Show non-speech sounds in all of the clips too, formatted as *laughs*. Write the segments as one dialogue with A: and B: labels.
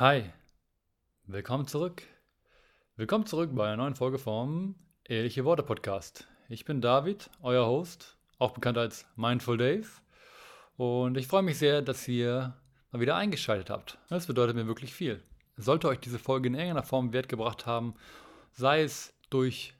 A: Hi, willkommen zurück. Willkommen zurück bei einer neuen Folge vom Ehrliche Worte Podcast. Ich bin David, euer Host, auch bekannt als Mindful Dave. Und ich freue mich sehr, dass ihr mal wieder eingeschaltet habt. Das bedeutet mir wirklich viel. Sollte euch diese Folge in irgendeiner Form Wert gebracht haben, sei es durch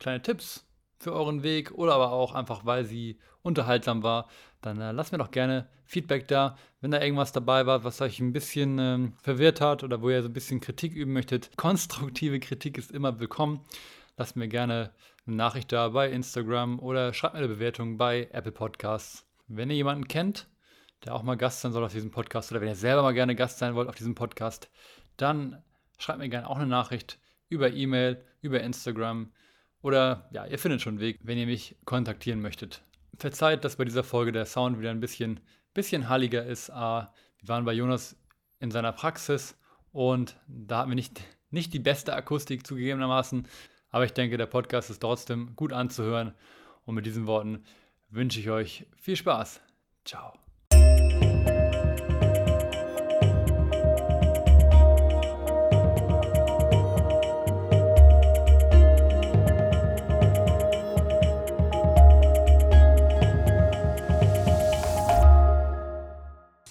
A: kleine Tipps für euren Weg oder aber auch einfach, weil sie unterhaltsam war, dann äh, lasst mir doch gerne Feedback da. Wenn da irgendwas dabei war, was euch ein bisschen ähm, verwirrt hat oder wo ihr so ein bisschen Kritik üben möchtet, *laughs* konstruktive Kritik ist immer willkommen. Lasst mir gerne eine Nachricht da bei Instagram oder schreibt mir eine Bewertung bei Apple Podcasts. Wenn ihr jemanden kennt, der auch mal Gast sein soll auf diesem Podcast oder wenn ihr selber mal gerne Gast sein wollt auf diesem Podcast, dann schreibt mir gerne auch eine Nachricht über E-Mail, über Instagram oder ja, ihr findet schon einen Weg, wenn ihr mich kontaktieren möchtet. Verzeiht, dass bei dieser Folge der Sound wieder ein bisschen, bisschen halliger ist. Ah, wir waren bei Jonas in seiner Praxis und da hatten wir nicht, *laughs* nicht die beste Akustik zugegebenermaßen. Aber ich denke, der Podcast ist trotzdem gut anzuhören. Und mit diesen Worten wünsche ich euch viel Spaß. Ciao.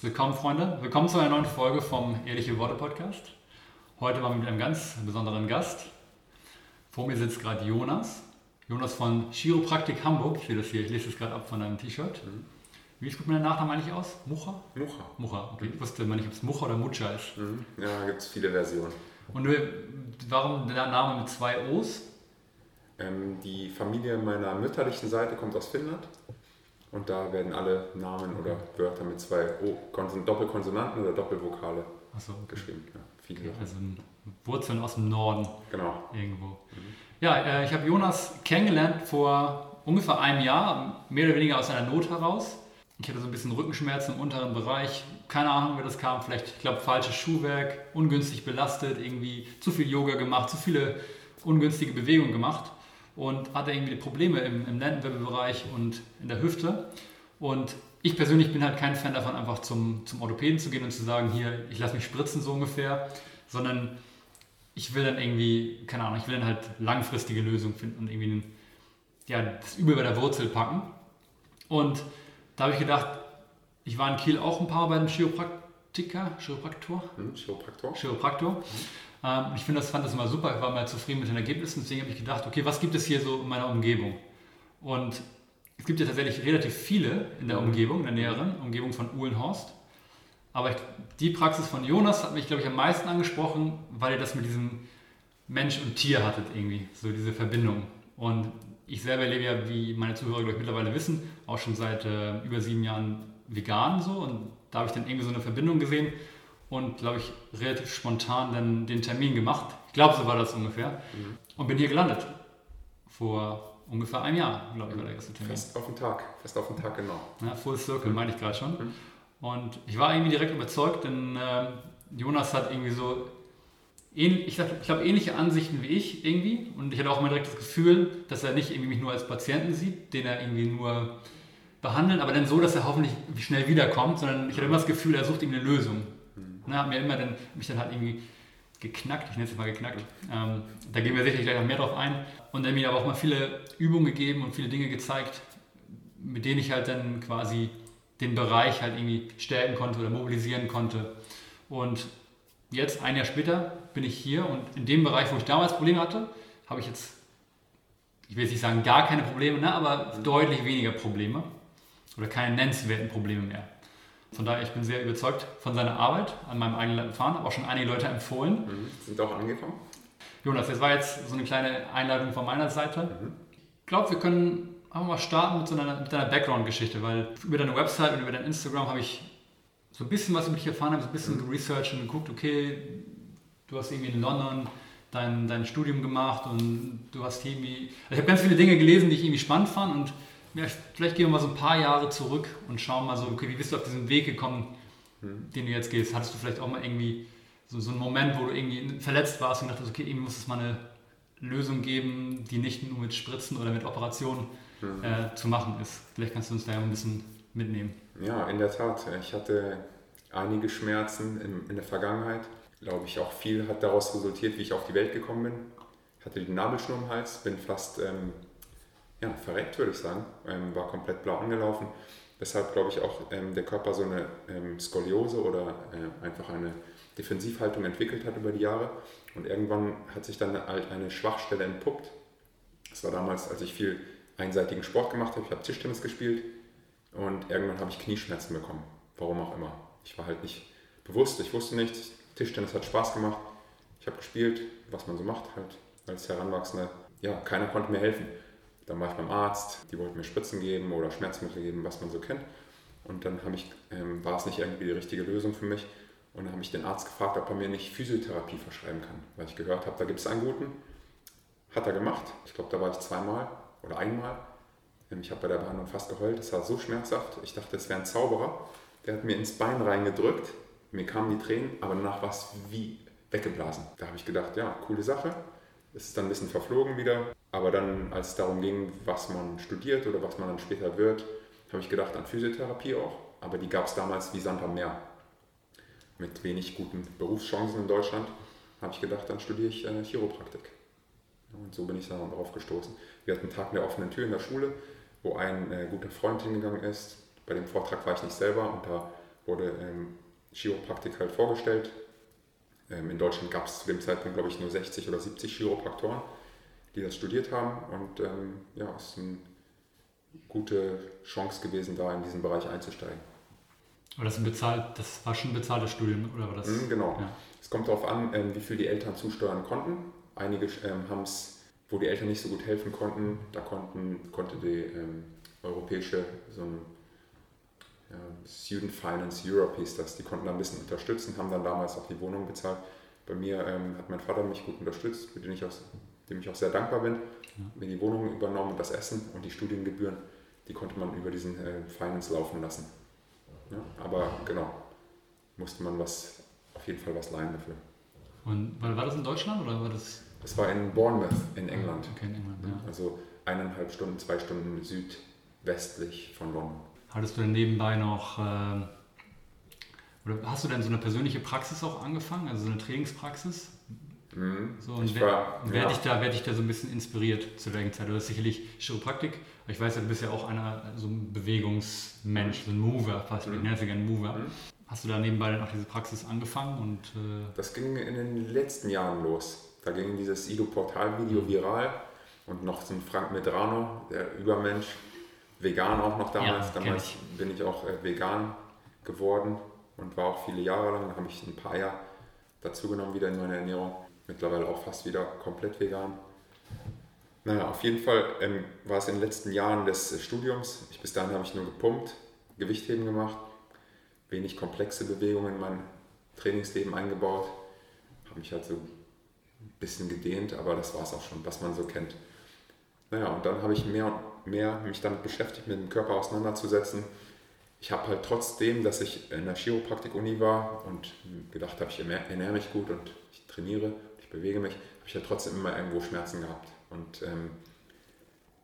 A: Willkommen, Freunde. Willkommen zu einer neuen Folge vom Ehrliche Worte Podcast. Heute waren wir mit einem ganz besonderen Gast. Vor mir sitzt gerade Jonas. Jonas von Chiropraktik Hamburg. Ich sehe das hier, ich lese das gerade ab von deinem T-Shirt. Mhm. Wie spricht man den Nachnamen eigentlich aus? Mucha?
B: Mucha.
A: Mucha, okay. Ich wusste immer nicht, ob es Mucha oder Mucha ist.
B: Mhm. Ja, gibt es viele Versionen.
A: Und warum der Name mit zwei O's?
B: Ähm, die Familie meiner mütterlichen Seite kommt aus Finnland. Und da werden alle Namen oder Wörter mit zwei o Doppelkonsonanten oder Doppelvokale so, okay. geschrieben. Ja,
A: viele okay, also Wurzeln aus dem Norden.
B: Genau.
A: Irgendwo. Mhm. Ja, äh, ich habe Jonas kennengelernt vor ungefähr einem Jahr, mehr oder weniger aus einer Not heraus. Ich hatte so ein bisschen Rückenschmerzen im unteren Bereich. Keine Ahnung, wie das kam. Vielleicht, ich glaube, falsches Schuhwerk, ungünstig belastet, irgendwie zu viel Yoga gemacht, zu viele ungünstige Bewegungen gemacht und hatte irgendwie Probleme im, im Lendenwirbelbereich und in der Hüfte. Und ich persönlich bin halt kein Fan davon, einfach zum, zum Orthopäden zu gehen und zu sagen, hier, ich lasse mich spritzen so ungefähr, sondern ich will dann irgendwie, keine Ahnung, ich will dann halt langfristige Lösungen finden und irgendwie ja, das Übel bei der Wurzel packen. Und da habe ich gedacht, ich war in Kiel auch ein paar bei einem Chiropraktiker, Chiropraktor.
B: Hm, Chiropraktor.
A: Chiropraktor. Mhm. Ähm, ich finde das, fand das immer super, ich war mal zufrieden mit den Ergebnissen, deswegen habe ich gedacht, okay, was gibt es hier so in meiner Umgebung? Und es gibt ja tatsächlich relativ viele in der mhm. Umgebung, in der näheren Umgebung von Uhlenhorst. Aber ich, die Praxis von Jonas hat mich, glaube ich, am meisten angesprochen, weil ihr das mit diesem Mensch und Tier hattet irgendwie, so diese Verbindung. Und ich selber lebe ja, wie meine Zuhörer, glaube ich, mittlerweile wissen, auch schon seit äh, über sieben Jahren vegan so. Und da habe ich dann irgendwie so eine Verbindung gesehen und, glaube ich, relativ spontan dann den Termin gemacht. Ich glaube, so war das ungefähr. Mhm. Und bin hier gelandet. Vor ungefähr einem Jahr, glaube ich, war der erste Termin.
B: Fest auf den Tag, fest auf den Tag, genau.
A: Ja, Full Circle, meine ich gerade schon. Mhm. Und ich war irgendwie direkt überzeugt, denn äh, Jonas hat irgendwie so, ich, ich glaube, ähnliche Ansichten wie ich irgendwie. Und ich hatte auch immer direkt das Gefühl, dass er nicht irgendwie mich nur als Patienten sieht, den er irgendwie nur behandelt, aber dann so, dass er hoffentlich schnell wiederkommt, sondern ich hatte immer das Gefühl, er sucht irgendwie eine Lösung. Ne, hat mir immer dann, mich dann halt irgendwie geknackt, ich nenne es mal geknackt. Ähm, da gehen wir sicherlich gleich noch mehr drauf ein. Und dann mir aber auch mal viele Übungen gegeben und viele Dinge gezeigt, mit denen ich halt dann quasi den Bereich halt irgendwie stärken konnte oder mobilisieren konnte. Und jetzt, ein Jahr später, bin ich hier und in dem Bereich, wo ich damals Probleme hatte, habe ich jetzt, ich will jetzt nicht sagen gar keine Probleme, ne, aber deutlich weniger Probleme oder keine nennenswerten Probleme mehr. Von daher, ich bin sehr überzeugt von seiner Arbeit an meinem eigenen Fahren, habe auch schon einige Leute empfohlen.
B: Mhm. Sind auch angekommen?
A: Jonas, das war jetzt so eine kleine Einladung von meiner Seite. Mhm. Ich glaube, wir können einfach mal starten mit so einer, mit einer Background-Geschichte, weil über deine Website und über dein Instagram habe ich so ein bisschen was über dich erfahren, habe so ein bisschen mhm. geresearched und geguckt, okay, du hast irgendwie in London dein, dein Studium gemacht und du hast irgendwie, also ich habe ganz viele Dinge gelesen, die ich irgendwie spannend fand und ja, vielleicht gehen wir mal so ein paar Jahre zurück und schauen mal so, okay, wie bist du auf diesen Weg gekommen, mhm. den du jetzt gehst? Hattest du vielleicht auch mal irgendwie so, so einen Moment, wo du irgendwie verletzt warst und dachtest, okay, irgendwie muss es mal eine Lösung geben, die nicht nur mit Spritzen oder mit Operationen mhm. äh, zu machen ist. Vielleicht kannst du uns da ja ein bisschen mitnehmen.
B: Ja, in der Tat. Ich hatte einige Schmerzen in, in der Vergangenheit. glaube ich, auch viel hat daraus resultiert, wie ich auf die Welt gekommen bin. Hatte den Nabelschnur im Hals, bin fast ähm, ja, verreckt, würde ich sagen. Ähm, war komplett blau angelaufen. Weshalb, glaube ich, auch ähm, der Körper so eine ähm, Skoliose oder äh, einfach eine Defensivhaltung entwickelt hat über die Jahre. Und irgendwann hat sich dann halt eine Schwachstelle entpuppt. Das war damals, als ich viel einseitigen Sport gemacht habe. Ich habe Tischtennis gespielt und irgendwann habe ich Knieschmerzen bekommen. Warum auch immer. Ich war halt nicht bewusst, ich wusste nichts. Tischtennis hat Spaß gemacht. Ich habe gespielt, was man so macht halt als Heranwachsender. Ja, keiner konnte mir helfen. Dann war ich beim Arzt, die wollten mir Spritzen geben oder Schmerzmittel geben, was man so kennt. Und dann ich, ähm, war es nicht irgendwie die richtige Lösung für mich. Und dann habe ich den Arzt gefragt, ob er mir nicht Physiotherapie verschreiben kann. Weil ich gehört habe, da gibt es einen guten. Hat er gemacht. Ich glaube, da war ich zweimal oder einmal. Ähm, ich habe bei der Behandlung fast geheult. Es war so schmerzhaft. Ich dachte, es wäre ein Zauberer. Der hat mir ins Bein reingedrückt. Mir kamen die Tränen, aber danach war es wie weggeblasen. Da habe ich gedacht, ja, coole Sache. Es ist dann ein bisschen verflogen wieder. Aber dann, als es darum ging, was man studiert oder was man dann später wird, habe ich gedacht an Physiotherapie auch. Aber die gab es damals wie Sand am Meer. Mit wenig guten Berufschancen in Deutschland habe ich gedacht, dann studiere ich äh, Chiropraktik. Und so bin ich dann darauf gestoßen. Wir hatten einen Tag der offenen Tür in der Schule, wo ein äh, guter Freund hingegangen ist. Bei dem Vortrag war ich nicht selber und da wurde ähm, Chiropraktik halt vorgestellt. Ähm, in Deutschland gab es zu dem Zeitpunkt, glaube ich, nur 60 oder 70 Chiropraktoren, die das studiert haben. Und ähm, ja, es ist eine gute Chance gewesen, da in diesen Bereich einzusteigen.
A: Aber das, bezahlt, das war schon bezahltes Studium, oder war das?
B: Mhm, genau. Ja. Es kommt darauf an, ähm, wie viel die Eltern zusteuern konnten. Einige ähm, haben es, wo die Eltern nicht so gut helfen konnten, da konnten, konnte die ähm, europäische, so ein ja, Student Finance Europe hieß das, die konnten da ein bisschen unterstützen, haben dann damals auch die Wohnung bezahlt. Bei mir ähm, hat mein Vater mich gut unterstützt, für den ich auch, dem ich auch sehr dankbar bin. Mir die Wohnung übernommen und das Essen und die Studiengebühren, die konnte man über diesen äh, Finance laufen lassen. Ja, aber genau, musste man was, auf jeden Fall was leihen dafür.
A: Und war das in Deutschland oder war das?
B: Das war in Bournemouth in England.
A: Okay, in England, ja.
B: Also eineinhalb Stunden, zwei Stunden südwestlich von London.
A: Hattest du denn nebenbei noch, äh, oder hast du denn so eine persönliche Praxis auch angefangen, also so eine Trainingspraxis?
B: Mhm.
A: So, und wer, war, wer, ja. dich da, wer dich da so ein bisschen inspiriert zu welcher Zeit? Du hast sicherlich Chiropraktik, aber ich weiß ja, du bist ja auch einer, so ein Bewegungsmensch, so ein Mover, fast, mhm. ich gerne Mover. Mhm. Hast du da nebenbei dann auch diese Praxis angefangen? Und, äh
B: das ging in den letzten Jahren los. Da ging dieses Ido-Portal-Video mhm. viral und noch so ein Frank Medrano, der Übermensch, vegan auch noch damals. Ja, damals ich. bin ich auch äh, vegan geworden und war auch viele Jahre lang. Da habe ich ein paar Jahre dazugenommen wieder in meine Ernährung. Mittlerweile auch fast wieder komplett vegan. Naja, auf jeden Fall ähm, war es in den letzten Jahren des Studiums. Ich, bis dahin habe ich nur gepumpt, Gewichtheben gemacht wenig komplexe Bewegungen in mein Trainingsleben eingebaut. Habe mich halt so ein bisschen gedehnt, aber das war es auch schon, was man so kennt. Naja, und dann habe ich mehr und mehr mich damit beschäftigt, mit dem Körper auseinanderzusetzen. Ich habe halt trotzdem, dass ich in der Chiropraktik-Uni war und gedacht habe, ich ernähre mich gut und ich trainiere, ich bewege mich, habe ich ja trotzdem immer irgendwo Schmerzen gehabt. Und ähm,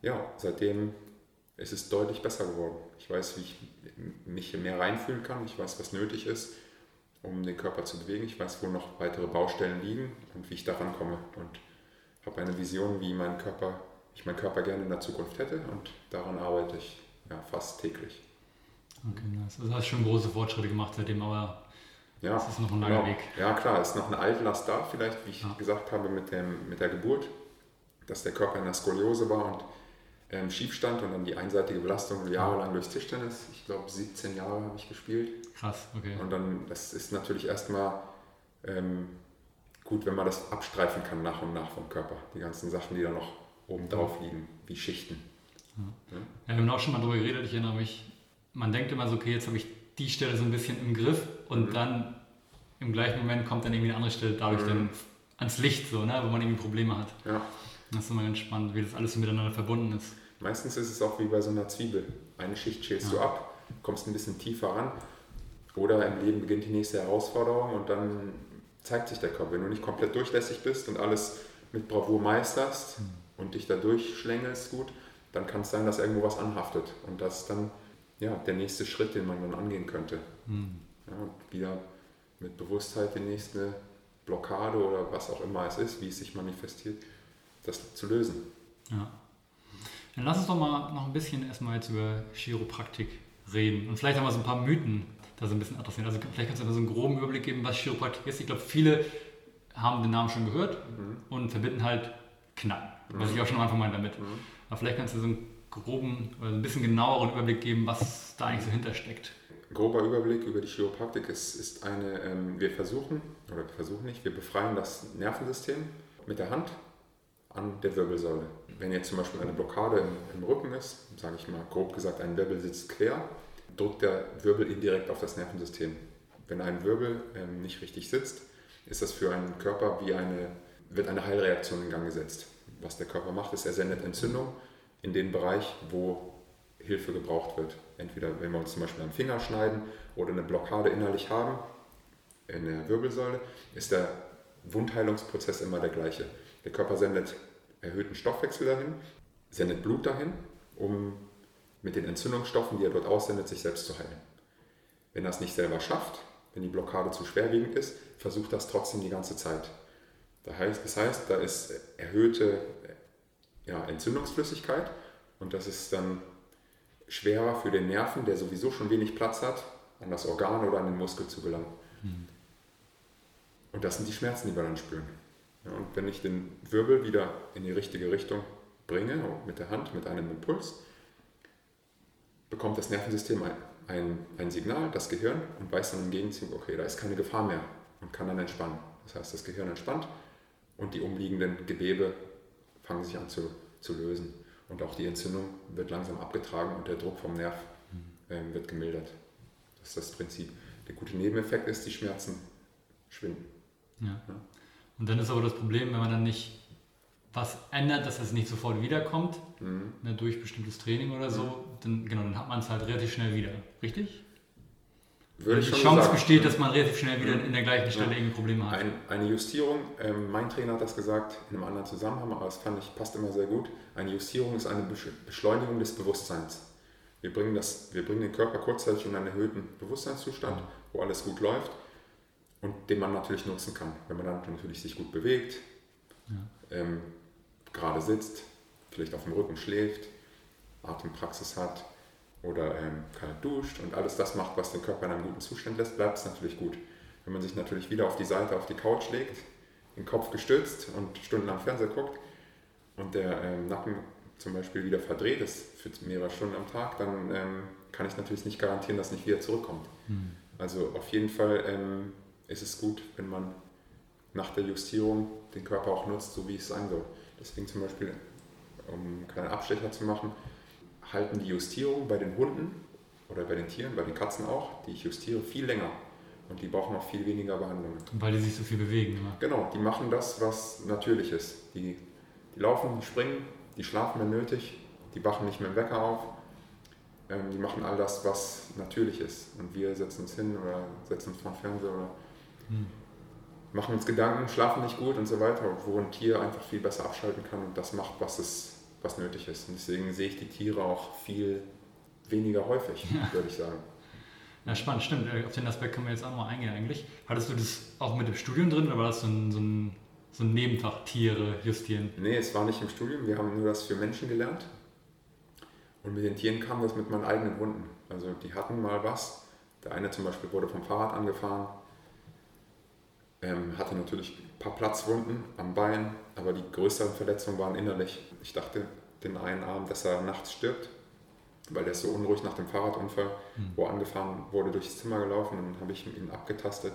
B: ja, seitdem ist es deutlich besser geworden. Ich weiß, wie ich mich mehr reinfühlen kann. Ich weiß, was nötig ist, um den Körper zu bewegen. Ich weiß, wo noch weitere Baustellen liegen und wie ich daran komme. Und habe eine Vision, wie mein Körper, ich meinen Körper gerne in der Zukunft hätte. Und daran arbeite ich ja, fast täglich.
A: Okay, nice. Also hast schon große Fortschritte gemacht seitdem, aber ja, es ist noch ein langer
B: genau.
A: Weg.
B: Ja, klar, es ist noch eine Altlast da, vielleicht, wie ich ja. gesagt habe, mit, dem, mit der Geburt, dass der Körper in der Skoliose war und ähm, schief stand und dann die einseitige Belastung jahrelang durchs Tischtennis. Ich glaube, 17 Jahre habe ich gespielt.
A: Krass, okay.
B: Und dann, das ist natürlich erstmal ähm, gut, wenn man das abstreifen kann nach und nach vom Körper. Die ganzen Sachen, die da noch oben drauf liegen, wie Schichten.
A: Ja. Ja, wir haben auch schon mal darüber geredet, ich erinnere mich, man denkt immer so, okay, jetzt habe ich die Stelle so ein bisschen im Griff und mhm. dann im gleichen Moment kommt dann irgendwie eine andere Stelle dadurch mhm. dann ans Licht, so, ne, wo man irgendwie Probleme hat.
B: Ja.
A: Das ist immer ganz spannend, wie das alles so miteinander verbunden ist.
B: Meistens ist es auch wie bei so einer Zwiebel. Eine Schicht schälst ja. du ab, kommst ein bisschen tiefer ran. Oder im Leben beginnt die nächste Herausforderung und dann zeigt sich der Körper. Wenn du nicht komplett durchlässig bist und alles mit Bravour meisterst mhm. und dich da durchschlängelst gut, dann kann es sein, dass irgendwo was anhaftet. Und das dann ja, der nächste Schritt, den man dann angehen könnte. Mhm. Ja, wieder mit Bewusstheit die nächste Blockade oder was auch immer es ist, wie es sich manifestiert, das zu lösen.
A: Ja. Dann lass uns doch mal noch ein bisschen erstmal jetzt über Chiropraktik reden und vielleicht haben wir so ein paar Mythen da so ein bisschen adressieren. Also vielleicht kannst du einfach so einen groben Überblick geben, was Chiropraktik ist. Ich glaube, viele haben den Namen schon gehört mhm. und verbinden halt Knacken, mhm. was ich auch schon am Anfang meinte damit. Mhm. Aber vielleicht kannst du so einen groben oder ein bisschen genaueren Überblick geben, was da eigentlich so hintersteckt.
B: Grober Überblick über die Chiropraktik ist, ist eine, ähm, wir versuchen, oder wir versuchen nicht, wir befreien das Nervensystem mit der Hand an der Wirbelsäule. Wenn jetzt zum Beispiel eine Blockade im, im Rücken ist, sage ich mal grob gesagt, ein Wirbel sitzt quer, drückt der Wirbel indirekt auf das Nervensystem. Wenn ein Wirbel ähm, nicht richtig sitzt, ist das für einen Körper wie eine, wird eine Heilreaktion in Gang gesetzt. Was der Körper macht, ist, er sendet Entzündung in den Bereich, wo Hilfe gebraucht wird. Entweder wenn wir uns zum Beispiel am Finger schneiden oder eine Blockade innerlich haben, in der Wirbelsäule, ist der Wundheilungsprozess immer der gleiche. Der Körper sendet erhöhten Stoffwechsel dahin, sendet Blut dahin, um mit den Entzündungsstoffen, die er dort aussendet, sich selbst zu heilen. Wenn er es nicht selber schafft, wenn die Blockade zu schwerwiegend ist, versucht das trotzdem die ganze Zeit. Das heißt, das heißt da ist erhöhte ja, Entzündungsflüssigkeit und das ist dann schwerer für den Nerven, der sowieso schon wenig Platz hat, an das Organ oder an den Muskel zu gelangen. Mhm. Und das sind die Schmerzen, die wir dann spüren. Ja, und wenn ich den Wirbel wieder in die richtige Richtung bringe, mit der Hand, mit einem Impuls, bekommt das Nervensystem ein, ein, ein Signal, das Gehirn, und weiß dann im Gegenzug, okay, da ist keine Gefahr mehr und kann dann entspannen. Das heißt, das Gehirn entspannt und die umliegenden Gewebe fangen sich an zu, zu lösen. Und auch die Entzündung wird langsam abgetragen und der Druck vom Nerv äh, wird gemildert. Das ist das Prinzip. Der gute Nebeneffekt ist, die Schmerzen schwinden.
A: Ja. ja. Und dann ist aber das Problem, wenn man dann nicht was ändert, dass es nicht sofort wiederkommt, mhm. ne, durch bestimmtes Training oder so, mhm. dann, genau, dann hat man es halt relativ schnell wieder. Richtig? Würde die Chance sagen, besteht, dass man relativ schnell wieder in der gleichen Stelle ja. irgendwie Probleme hat.
B: Ein, eine Justierung, ähm, mein Trainer hat das gesagt in einem anderen Zusammenhang, aber das fand ich passt immer sehr gut. Eine Justierung ist eine Beschleunigung des Bewusstseins. Wir bringen, das, wir bringen den Körper kurzzeitig in einen erhöhten Bewusstseinszustand, wo alles gut läuft und den man natürlich nutzen kann, wenn man dann natürlich sich gut bewegt, ja. ähm, gerade sitzt, vielleicht auf dem Rücken schläft, Atempraxis hat oder ähm, kalt duscht und alles das macht, was den Körper in einem guten Zustand lässt, bleibt es natürlich gut. Wenn man sich natürlich wieder auf die Seite, auf die Couch legt, den Kopf gestützt und stundenlang Fernseher guckt und der ähm, Nacken zum Beispiel wieder verdreht ist für mehrere Stunden am Tag, dann ähm, kann ich natürlich nicht garantieren, dass nicht wieder zurückkommt. Mhm. Also auf jeden Fall ähm, ist es gut, wenn man nach der Justierung den Körper auch nutzt, so wie es sein soll. Deswegen zum Beispiel, um einen kleinen Abstecher zu machen, halten die Justierung bei den Hunden oder bei den Tieren, bei den Katzen auch, die ich justiere, viel länger. Und die brauchen auch viel weniger Behandlungen.
A: Weil die sich so viel bewegen. Immer.
B: Genau, die machen das, was natürlich ist. Die, die laufen, die springen, die schlafen, wenn nötig, die wachen nicht mehr im Wecker auf. Ähm, die machen all das, was natürlich ist. Und wir setzen uns hin oder setzen uns vor den Fernseher oder hm machen uns Gedanken, schlafen nicht gut und so weiter, wo ein Tier einfach viel besser abschalten kann und das macht, was, es, was nötig ist. Und deswegen sehe ich die Tiere auch viel weniger häufig, ja. würde ich sagen.
A: Ja, spannend, stimmt. Auf den Aspekt können wir jetzt auch mal eingehen eigentlich. Hattest du das auch mit dem Studium drin oder war das so ein, so ein, so ein Nebenfach, Tiere justieren?
B: Nee, es war nicht im Studium. Wir haben nur das für Menschen gelernt. Und mit den Tieren kam das mit meinen eigenen Hunden. Also die hatten mal was. Der eine zum Beispiel wurde vom Fahrrad angefahren ähm, hatte natürlich ein paar Platzwunden am Bein, aber die größeren Verletzungen waren innerlich. Ich dachte den einen Abend, dass er nachts stirbt, weil er ist so unruhig nach dem Fahrradunfall, mhm. wo er angefahren wurde, durchs Zimmer gelaufen und dann habe ich ihn abgetastet.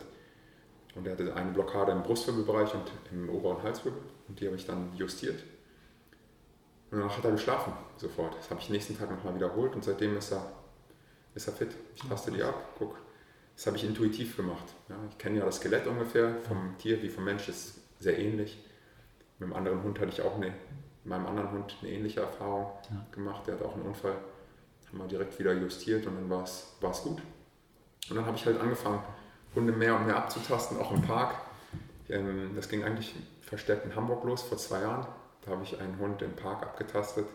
B: Und er hatte eine Blockade im Brustwirbelbereich und im oberen Halswirbel und die habe ich dann justiert. Und danach hat er geschlafen, sofort. Das habe ich nächsten Tag nochmal wiederholt und seitdem ist er, ist er fit. Ich taste die ab, guck, das habe ich intuitiv gemacht. Ja, ich kenne ja das Skelett ungefähr vom Tier wie vom Mensch, ist sehr ähnlich. Mit einem anderen Hund hatte ich auch eine, mit meinem anderen Hund eine ähnliche Erfahrung ja. gemacht. Der hat auch einen Unfall, haben wir direkt wieder justiert und dann war es, war es gut. Und dann habe ich halt angefangen, Hunde mehr und mehr abzutasten, auch im Park. Ähm, das ging eigentlich verstärkt in Hamburg los vor zwei Jahren. Da habe ich einen Hund im Park abgetastet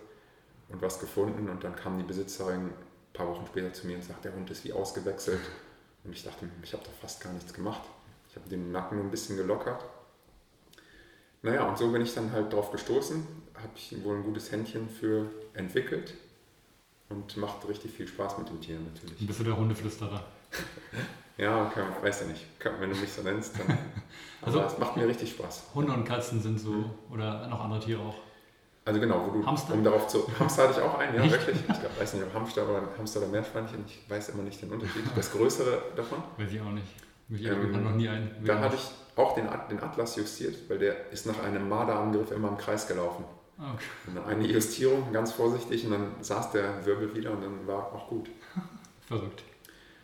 B: und was gefunden und dann kam die Besitzerin ein paar Wochen später zu mir und sagt, der Hund ist wie ausgewechselt. Und ich dachte, ich habe doch fast gar nichts gemacht. Ich habe den Nacken ein bisschen gelockert. Naja, und so bin ich dann halt drauf gestoßen, habe ich wohl ein gutes Händchen für entwickelt und macht richtig viel Spaß mit dem Tier natürlich.
A: Bist du der Hundeflüsterer? *laughs*
B: ja, kann, weiß ja nicht. Wenn du mich so nennst, dann. *laughs* also, es macht mir richtig Spaß.
A: Hunde und Katzen sind so, oder noch andere Tiere auch.
B: Also genau, wo du, Hamster? um darauf zu. Hamster hatte ich auch einen, ja, Echt? wirklich. Ich glaub, weiß nicht, ob Hamster oder Hamster oder Meerschweinchen, ich weiß immer nicht den Unterschied. Das größere davon?
A: Weiß ich auch nicht. Ich ähm, noch nie einen.
B: Da hatte ich auch den, den Atlas justiert, weil der ist nach einem Marderangriff immer im Kreis gelaufen. Okay. Und dann eine Justierung, ganz vorsichtig, und dann saß der Wirbel wieder und dann war auch gut. *laughs*
A: Verrückt.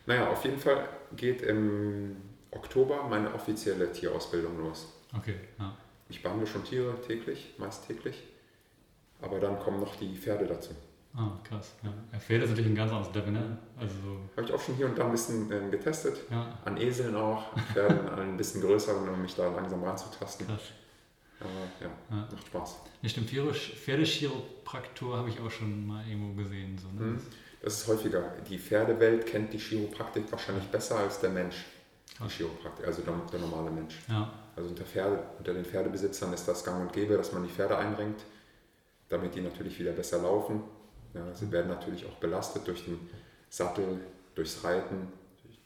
B: Naja, auf jeden Fall geht im Oktober meine offizielle Tierausbildung los.
A: Okay, ja.
B: Ich behandle schon Tiere täglich, meist täglich. Aber dann kommen noch die Pferde dazu.
A: Ah, krass. Ja. Pferde ist natürlich ein ganz anderes Level, ne?
B: Also Habe ich auch schon hier und da ein bisschen äh, getestet. Ja. An Eseln auch, an Pferden ein bisschen größer, um mich da langsam ranzutasten. Krass. Aber ja, ja, macht Spaß.
A: Ja, stimmt. Pferdechiropraktor habe ich auch schon mal irgendwo gesehen. So, ne?
B: Mhm. Das ist häufiger. Die Pferdewelt kennt die Chiropraktik wahrscheinlich besser als der Mensch. Die Chiropraktik, also der, der normale Mensch.
A: Ja.
B: Also unter, Pferde, unter den Pferdebesitzern ist das gang und gäbe, dass man die Pferde einrenkt, damit die natürlich wieder besser laufen. Ja, sie werden natürlich auch belastet durch den Sattel, durchs Reiten,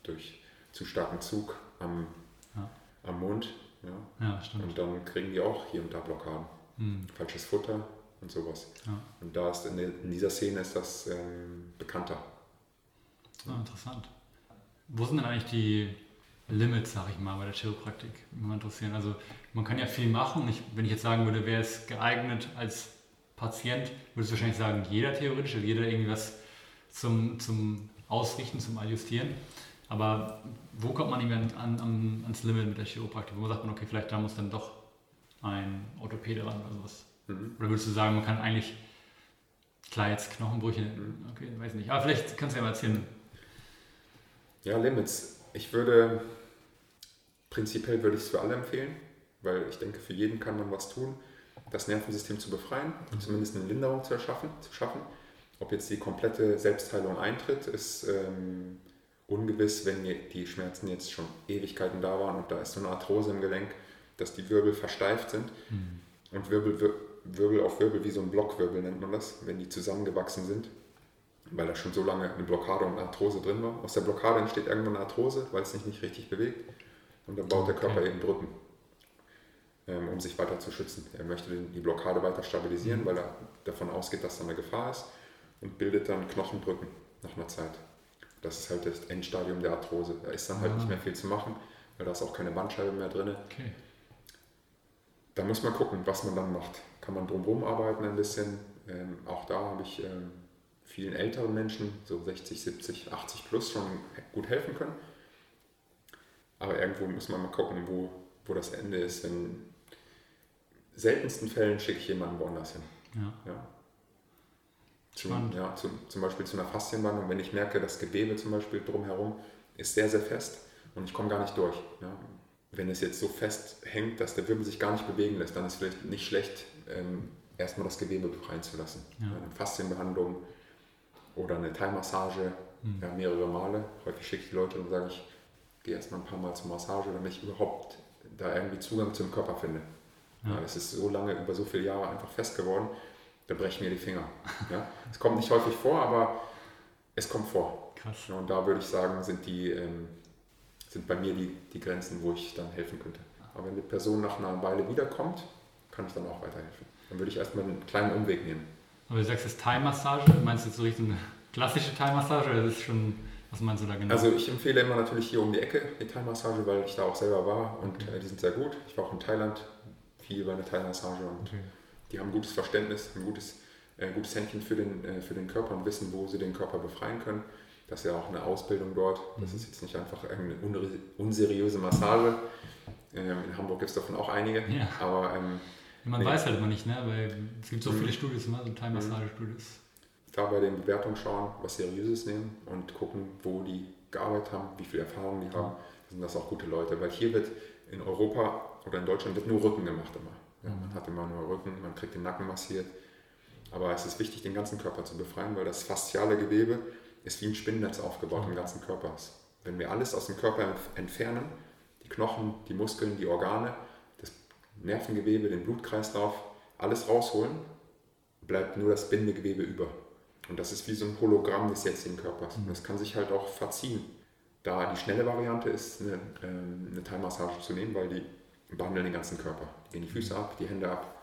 B: durch zu starken Zug am, ja. am Mund.
A: Ja. ja, stimmt.
B: Und dann kriegen die auch hier und da Blockaden. Mhm. Falsches Futter und sowas. Und da ist in, in, dieser Szene ist das ähm, bekannter.
A: Ah, interessant. Wo sind denn eigentlich die Limits, sag ich mal, bei der Chiropraktik? Mich interessieren. Also man kann ja viel machen. Ich, wenn ich jetzt sagen würde, wer ist geeignet als Patient, würdest du wahrscheinlich sagen, jeder theoretisch, jeder irgendwie was zum, zum Ausrichten, zum Adjustieren. Aber wo kommt man an, an, ans Limit mit der Chiropraktik? Wo sagt man, okay, vielleicht da muss dann doch ein Orthopäde ran oder sowas? Mhm. Oder würdest du sagen, man kann eigentlich, klar, jetzt Knochenbrüche, mhm. okay, weiß nicht, aber vielleicht kannst du ja mal erzählen.
B: Ja, Limits. Ich würde, prinzipiell würde ich es für alle empfehlen, weil ich denke, für jeden kann man was tun, das Nervensystem zu befreien und zumindest eine Linderung zu erschaffen. Zu schaffen. Ob jetzt die komplette Selbstheilung eintritt, ist ähm, ungewiss, wenn die Schmerzen jetzt schon Ewigkeiten da waren und da ist so eine Arthrose im Gelenk, dass die Wirbel versteift sind. Mhm. Und Wirbel, Wirbel auf Wirbel, wie so ein Blockwirbel nennt man das, wenn die zusammengewachsen sind, weil da schon so lange eine Blockade und eine Arthrose drin war. Aus der Blockade entsteht irgendwann eine Arthrose, weil es sich nicht richtig bewegt. Und dann baut okay. der Körper eben Brücken, ähm, um sich weiter zu schützen. Er möchte die Blockade weiter stabilisieren, mhm. weil er davon ausgeht, dass da eine Gefahr ist und bildet dann Knochenbrücken nach einer Zeit. Das ist halt das Endstadium der Arthrose. Da ist dann halt ah. nicht mehr viel zu machen, weil da ist auch keine Bandscheibe mehr drin.
A: Okay.
B: Da muss man gucken, was man dann macht. Kann man drumherum arbeiten ein bisschen. Ähm, auch da habe ich ähm, vielen älteren Menschen, so 60, 70, 80 plus, schon gut helfen können. Aber irgendwo muss man mal gucken, wo, wo das Ende ist. In seltensten Fällen schicke ich jemanden woanders hin.
A: Ja.
B: ja. Zum, ja, zum, zum Beispiel zu einer Faszienbandung, wenn ich merke, das Gewebe zum Beispiel drumherum ist sehr, sehr fest und ich komme gar nicht durch. Ja. Wenn es jetzt so fest hängt, dass der Wirbel sich gar nicht bewegen lässt, dann ist es vielleicht nicht schlecht, ähm, erstmal das Gewebe befreien zu lassen. Ja. Eine Faszienbehandlung oder eine Thai-Massage mhm. ja, mehrere Male. Häufig schicke ich die Leute und sage ich, gehe erstmal ein paar Mal zur Massage, damit ich überhaupt da irgendwie Zugang zum Körper finde. Ja. es ist so lange, über so viele Jahre einfach fest geworden, da brechen mir die Finger. *laughs* Ja? Es kommt nicht häufig vor, aber es kommt vor.
A: Krass.
B: Und da würde ich sagen, sind, die, ähm, sind bei mir die, die Grenzen, wo ich dann helfen könnte. Aber wenn die Person nach einer Weile wiederkommt, kann ich dann auch weiterhelfen. Dann würde ich erstmal einen kleinen Umweg nehmen.
A: Aber du sagst jetzt Thai-Massage, meinst du jetzt so Richtung klassische Thai-Massage oder ist schon, was meinst du da genau?
B: Also ich empfehle immer natürlich hier um die Ecke die Thai-Massage, weil ich da auch selber war und okay. äh, die sind sehr gut. Ich war auch in Thailand viel bei einer Thai-Massage und okay die haben ein gutes Verständnis, ein gutes, äh, gutes Händchen für den, äh, für den Körper und wissen, wo sie den Körper befreien können. Das ist ja auch eine Ausbildung dort. Das mhm. ist jetzt nicht einfach eine unseriöse Massage. Ähm, in Hamburg gibt es davon auch einige.
A: Ja.
B: Aber, ähm,
A: Man nee. weiß halt immer nicht, ne? weil es gibt so mhm. viele Studios, ne? so Thai-Massage-Studios.
B: Da bei den Bewertungen schauen, was Seriöses nehmen und gucken, wo die gearbeitet haben, wie viel Erfahrung die haben. Sind das auch gute Leute, weil hier wird in Europa oder in Deutschland wird nur Rücken gemacht immer. Ja, man hat immer nur Rücken, man kriegt den Nacken massiert. Aber es ist wichtig, den ganzen Körper zu befreien, weil das fasziale Gewebe ist wie ein Spinnnetz aufgebaut im ganzen Körper. Wenn wir alles aus dem Körper entfernen, die Knochen, die Muskeln, die Organe, das Nervengewebe, den Blutkreislauf, alles rausholen, bleibt nur das Bindegewebe über. Und das ist wie so ein Hologramm des jetzigen Körpers. Und das kann sich halt auch verziehen. Da die schnelle Variante ist, eine, ähm, eine Teilmassage zu nehmen, weil die behandeln den ganzen Körper. Gehen die Füße ab, die Hände ab.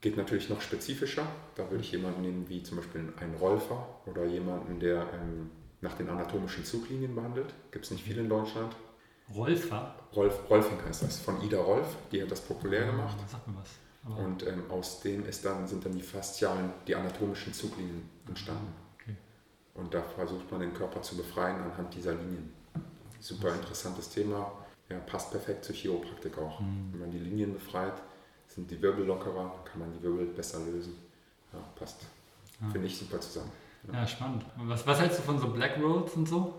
B: Geht natürlich noch spezifischer. Da würde ich jemanden nehmen wie zum Beispiel einen Rolfer oder jemanden, der ähm, nach den anatomischen Zuglinien behandelt. Gibt es nicht viele in Deutschland.
A: Rolfer?
B: Rolf, Rolfing heißt das, von Ida Rolf. Die hat das populär ja, gemacht. Sag mir was. Aber und ähm, aus dem ist dann, sind dann die faszialen, die anatomischen Zuglinien entstanden. Okay. Und da versucht man den Körper zu befreien anhand dieser Linien. Super interessantes Thema. Ja, passt perfekt zur Chiropraktik auch. Mhm. Wenn man die Linien befreit, sind die Wirbel lockerer, kann man die Wirbel besser lösen. Ja, passt. Ja. Finde ich super zusammen.
A: Ja, ja spannend. Was, was hältst du von so Black Rolls und so?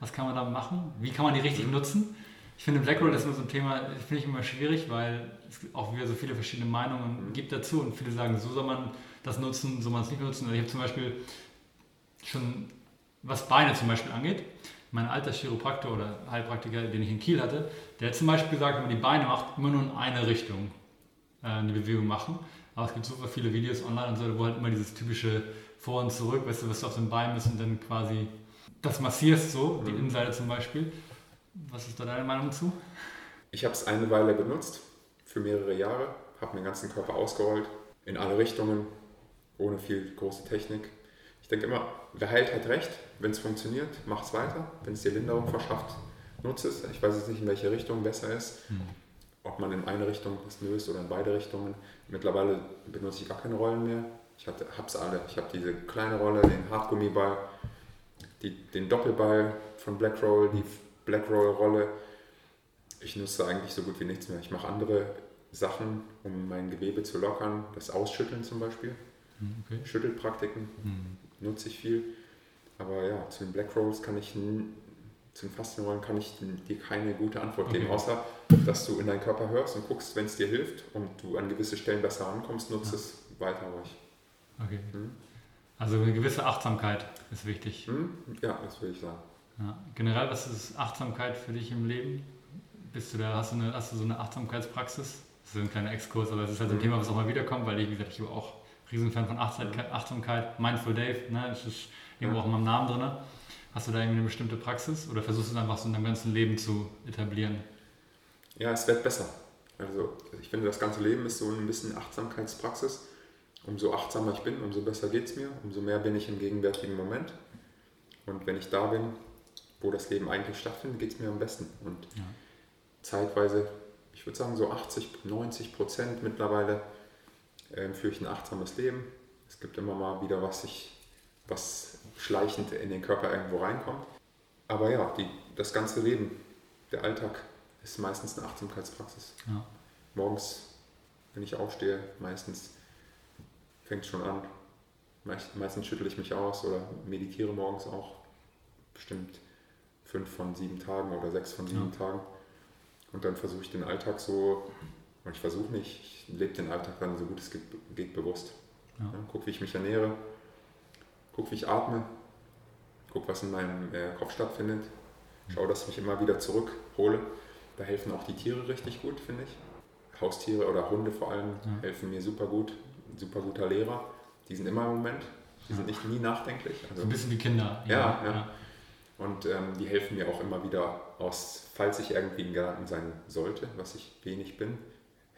A: Was kann man da machen? Wie kann man die richtig mhm. nutzen? Ich finde, Black Roll ist nur so ein Thema, finde ich immer schwierig, weil es auch wieder so viele verschiedene Meinungen gibt dazu und viele sagen, so soll man das nutzen, so man es nicht nutzen. Also ich habe zum Beispiel schon, was Beine zum Beispiel angeht, mein alter Chiropraktor oder Heilpraktiker, den ich in Kiel hatte, der hat zum Beispiel gesagt, wenn man die Beine macht, immer nur in eine Richtung äh, eine Bewegung machen. Aber es gibt super viele Videos online und so, wo halt immer dieses typische Vor und Zurück, weißt du, was du auf den Beinen bist und dann quasi das massierst so, die mhm. Innenseite zum Beispiel. Was ist da deine Meinung zu?
B: Ich habe es eine Weile benutzt, für mehrere Jahre, habe meinen ganzen Körper ausgerollt, in alle Richtungen, ohne viel große Technik. Ich denke immer, wer heilt, hat recht. Wenn es funktioniert, mach es weiter. Wenn es dir Linderung verschafft, nutze es. Ich weiß jetzt nicht, in welche Richtung besser ist. Hm. Ob man in eine Richtung es löst oder in beide Richtungen. Mittlerweile benutze ich gar keine Rollen mehr. Ich habe es alle. Ich habe diese kleine Rolle, den Hartgummiball, die, den Doppelball von Blackroll, die Blackroll-Rolle. Ich nutze eigentlich so gut wie nichts mehr. Ich mache andere Sachen, um mein Gewebe zu lockern. Das Ausschütteln zum Beispiel. Hm, okay. Schüttelpraktiken mhm. Nutze ich viel. Aber ja, zu den Black Rolls kann ich, zu den Fastenrollen kann ich dir keine gute Antwort okay. geben, außer dass du in deinen Körper hörst und guckst, wenn es dir hilft und du an gewisse Stellen besser rankommst, nutze ja. es weiter ruhig.
A: Okay. Mhm. Also eine gewisse Achtsamkeit ist wichtig.
B: Mhm. Ja, das würde ich sagen.
A: Ja. Generell, was ist Achtsamkeit für dich im Leben? Bist du da, hast du, eine, hast du so eine Achtsamkeitspraxis? Das ist ein kleiner Exkurs, aber es ist halt so ein mhm. Thema, was auch mal wiederkommt, weil ich, wie gesagt, ich auch Riesenfan von Achtsamkeit, Achtsamkeit Mindful Dave, ne? das ist irgendwo auch in meinem Namen drin. Hast du da irgendwie eine bestimmte Praxis oder versuchst du es einfach so in deinem ganzen Leben zu etablieren?
B: Ja, es wird besser. Also ich finde, das ganze Leben ist so ein bisschen Achtsamkeitspraxis. Umso achtsamer ich bin, umso besser geht es mir, umso mehr bin ich im gegenwärtigen Moment. Und wenn ich da bin, wo das Leben eigentlich stattfindet, geht es mir am besten. Und ja. zeitweise, ich würde sagen so 80, 90 Prozent mittlerweile äh, führe ich ein achtsames Leben. Es gibt immer mal wieder was, ich, was schleichend in den Körper irgendwo reinkommt. Aber ja, die, das ganze Leben, der Alltag ist meistens eine Achtsamkeitspraxis. Ja. Morgens, wenn ich aufstehe, meistens fängt es schon an. Meistens schüttle ich mich aus oder meditiere morgens auch. Bestimmt fünf von sieben Tagen oder sechs von sieben ja. Tagen. Und dann versuche ich den Alltag so und ich versuche nicht, ich lebe den Alltag dann so gut es geht, bewusst. Ja. Ja, guck, wie ich mich ernähre, guck, wie ich atme, guck, was in meinem äh, Kopf stattfindet. Schau, dass ich mich immer wieder zurückhole. Da helfen auch die Tiere richtig gut, finde ich. Haustiere oder Hunde vor allem ja. helfen mir super gut. Super guter Lehrer. Die sind immer im Moment. Die sind nicht nie nachdenklich.
A: Also, so ein bisschen wie Kinder.
B: Ja, ja. Und ähm, die helfen mir auch immer wieder aus, falls ich irgendwie in Gedanken sein sollte, was ich wenig bin,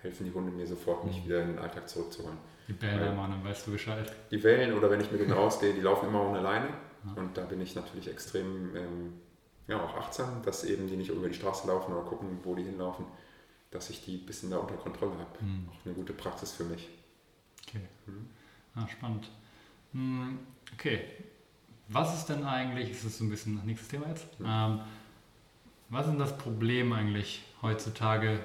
B: helfen die Hunde mir sofort, mich mhm. wieder in den Alltag zurückzuholen.
A: Die bellen Weil, mal, dann weißt du Bescheid.
B: Die bellen oder wenn ich mit denen rausgehe, die laufen immer ohne Leine. Ja. Und da bin ich natürlich extrem ähm, ja, auch achtsam, dass eben die nicht über die Straße laufen oder gucken, wo die hinlaufen, dass ich die ein bisschen da unter Kontrolle habe. Mhm. Auch eine gute Praxis für mich.
A: Okay. Mhm. Ah, spannend. Hm, okay. Was ist denn eigentlich, das ist so ein bisschen nächstes Thema jetzt, mhm. ähm, was ist denn das Problem eigentlich heutzutage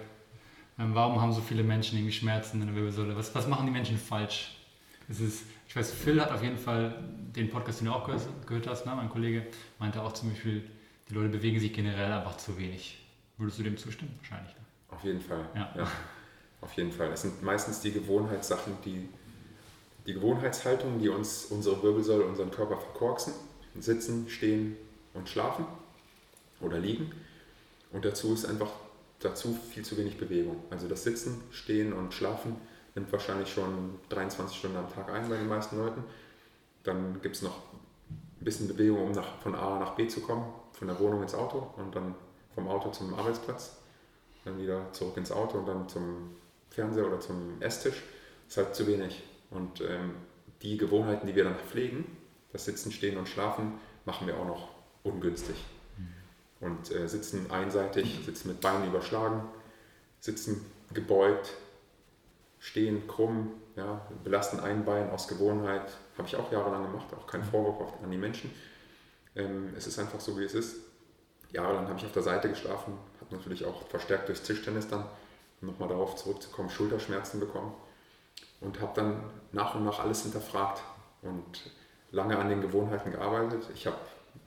A: warum haben so viele Menschen irgendwie Schmerzen in der Wirbelsäule? Was, was machen die Menschen falsch? Es ist, ich weiß, Phil hat auf jeden Fall den Podcast, den du auch gehört, gehört hast, ne? mein Kollege, meinte auch zum Beispiel, die Leute bewegen sich generell einfach zu wenig. Würdest du dem zustimmen? Wahrscheinlich. Ne?
B: Auf jeden Fall. Ja. ja. Auf jeden Fall. Es sind meistens die Gewohnheitssachen, die, die Gewohnheitshaltungen, die uns unsere Wirbelsäule, unseren Körper verkorksen. Sitzen, stehen und schlafen oder liegen. Und dazu ist einfach dazu viel zu wenig Bewegung. Also das Sitzen, Stehen und Schlafen nimmt wahrscheinlich schon 23 Stunden am Tag ein bei den meisten Leuten. Dann gibt es noch ein bisschen Bewegung, um nach, von A nach B zu kommen, von der Wohnung ins Auto und dann vom Auto zum Arbeitsplatz, dann wieder zurück ins Auto und dann zum Fernseher oder zum Esstisch. Das ist halt zu wenig. Und ähm, die Gewohnheiten, die wir dann pflegen, das Sitzen, Stehen und Schlafen, machen wir auch noch ungünstig. Und äh, sitzen einseitig, sitzen mit Beinen überschlagen, sitzen gebeugt, stehen krumm, ja, belasten ein Bein aus Gewohnheit, habe ich auch jahrelang gemacht, auch kein. Vorwurf an die Menschen. Ähm, es ist einfach so, wie es ist. Jahrelang habe ich auf der Seite geschlafen, hat natürlich auch verstärkt durchs Tischtennis dann, um nochmal darauf zurückzukommen, Schulterschmerzen bekommen und habe dann nach und nach alles hinterfragt und lange an den Gewohnheiten gearbeitet. Ich habe,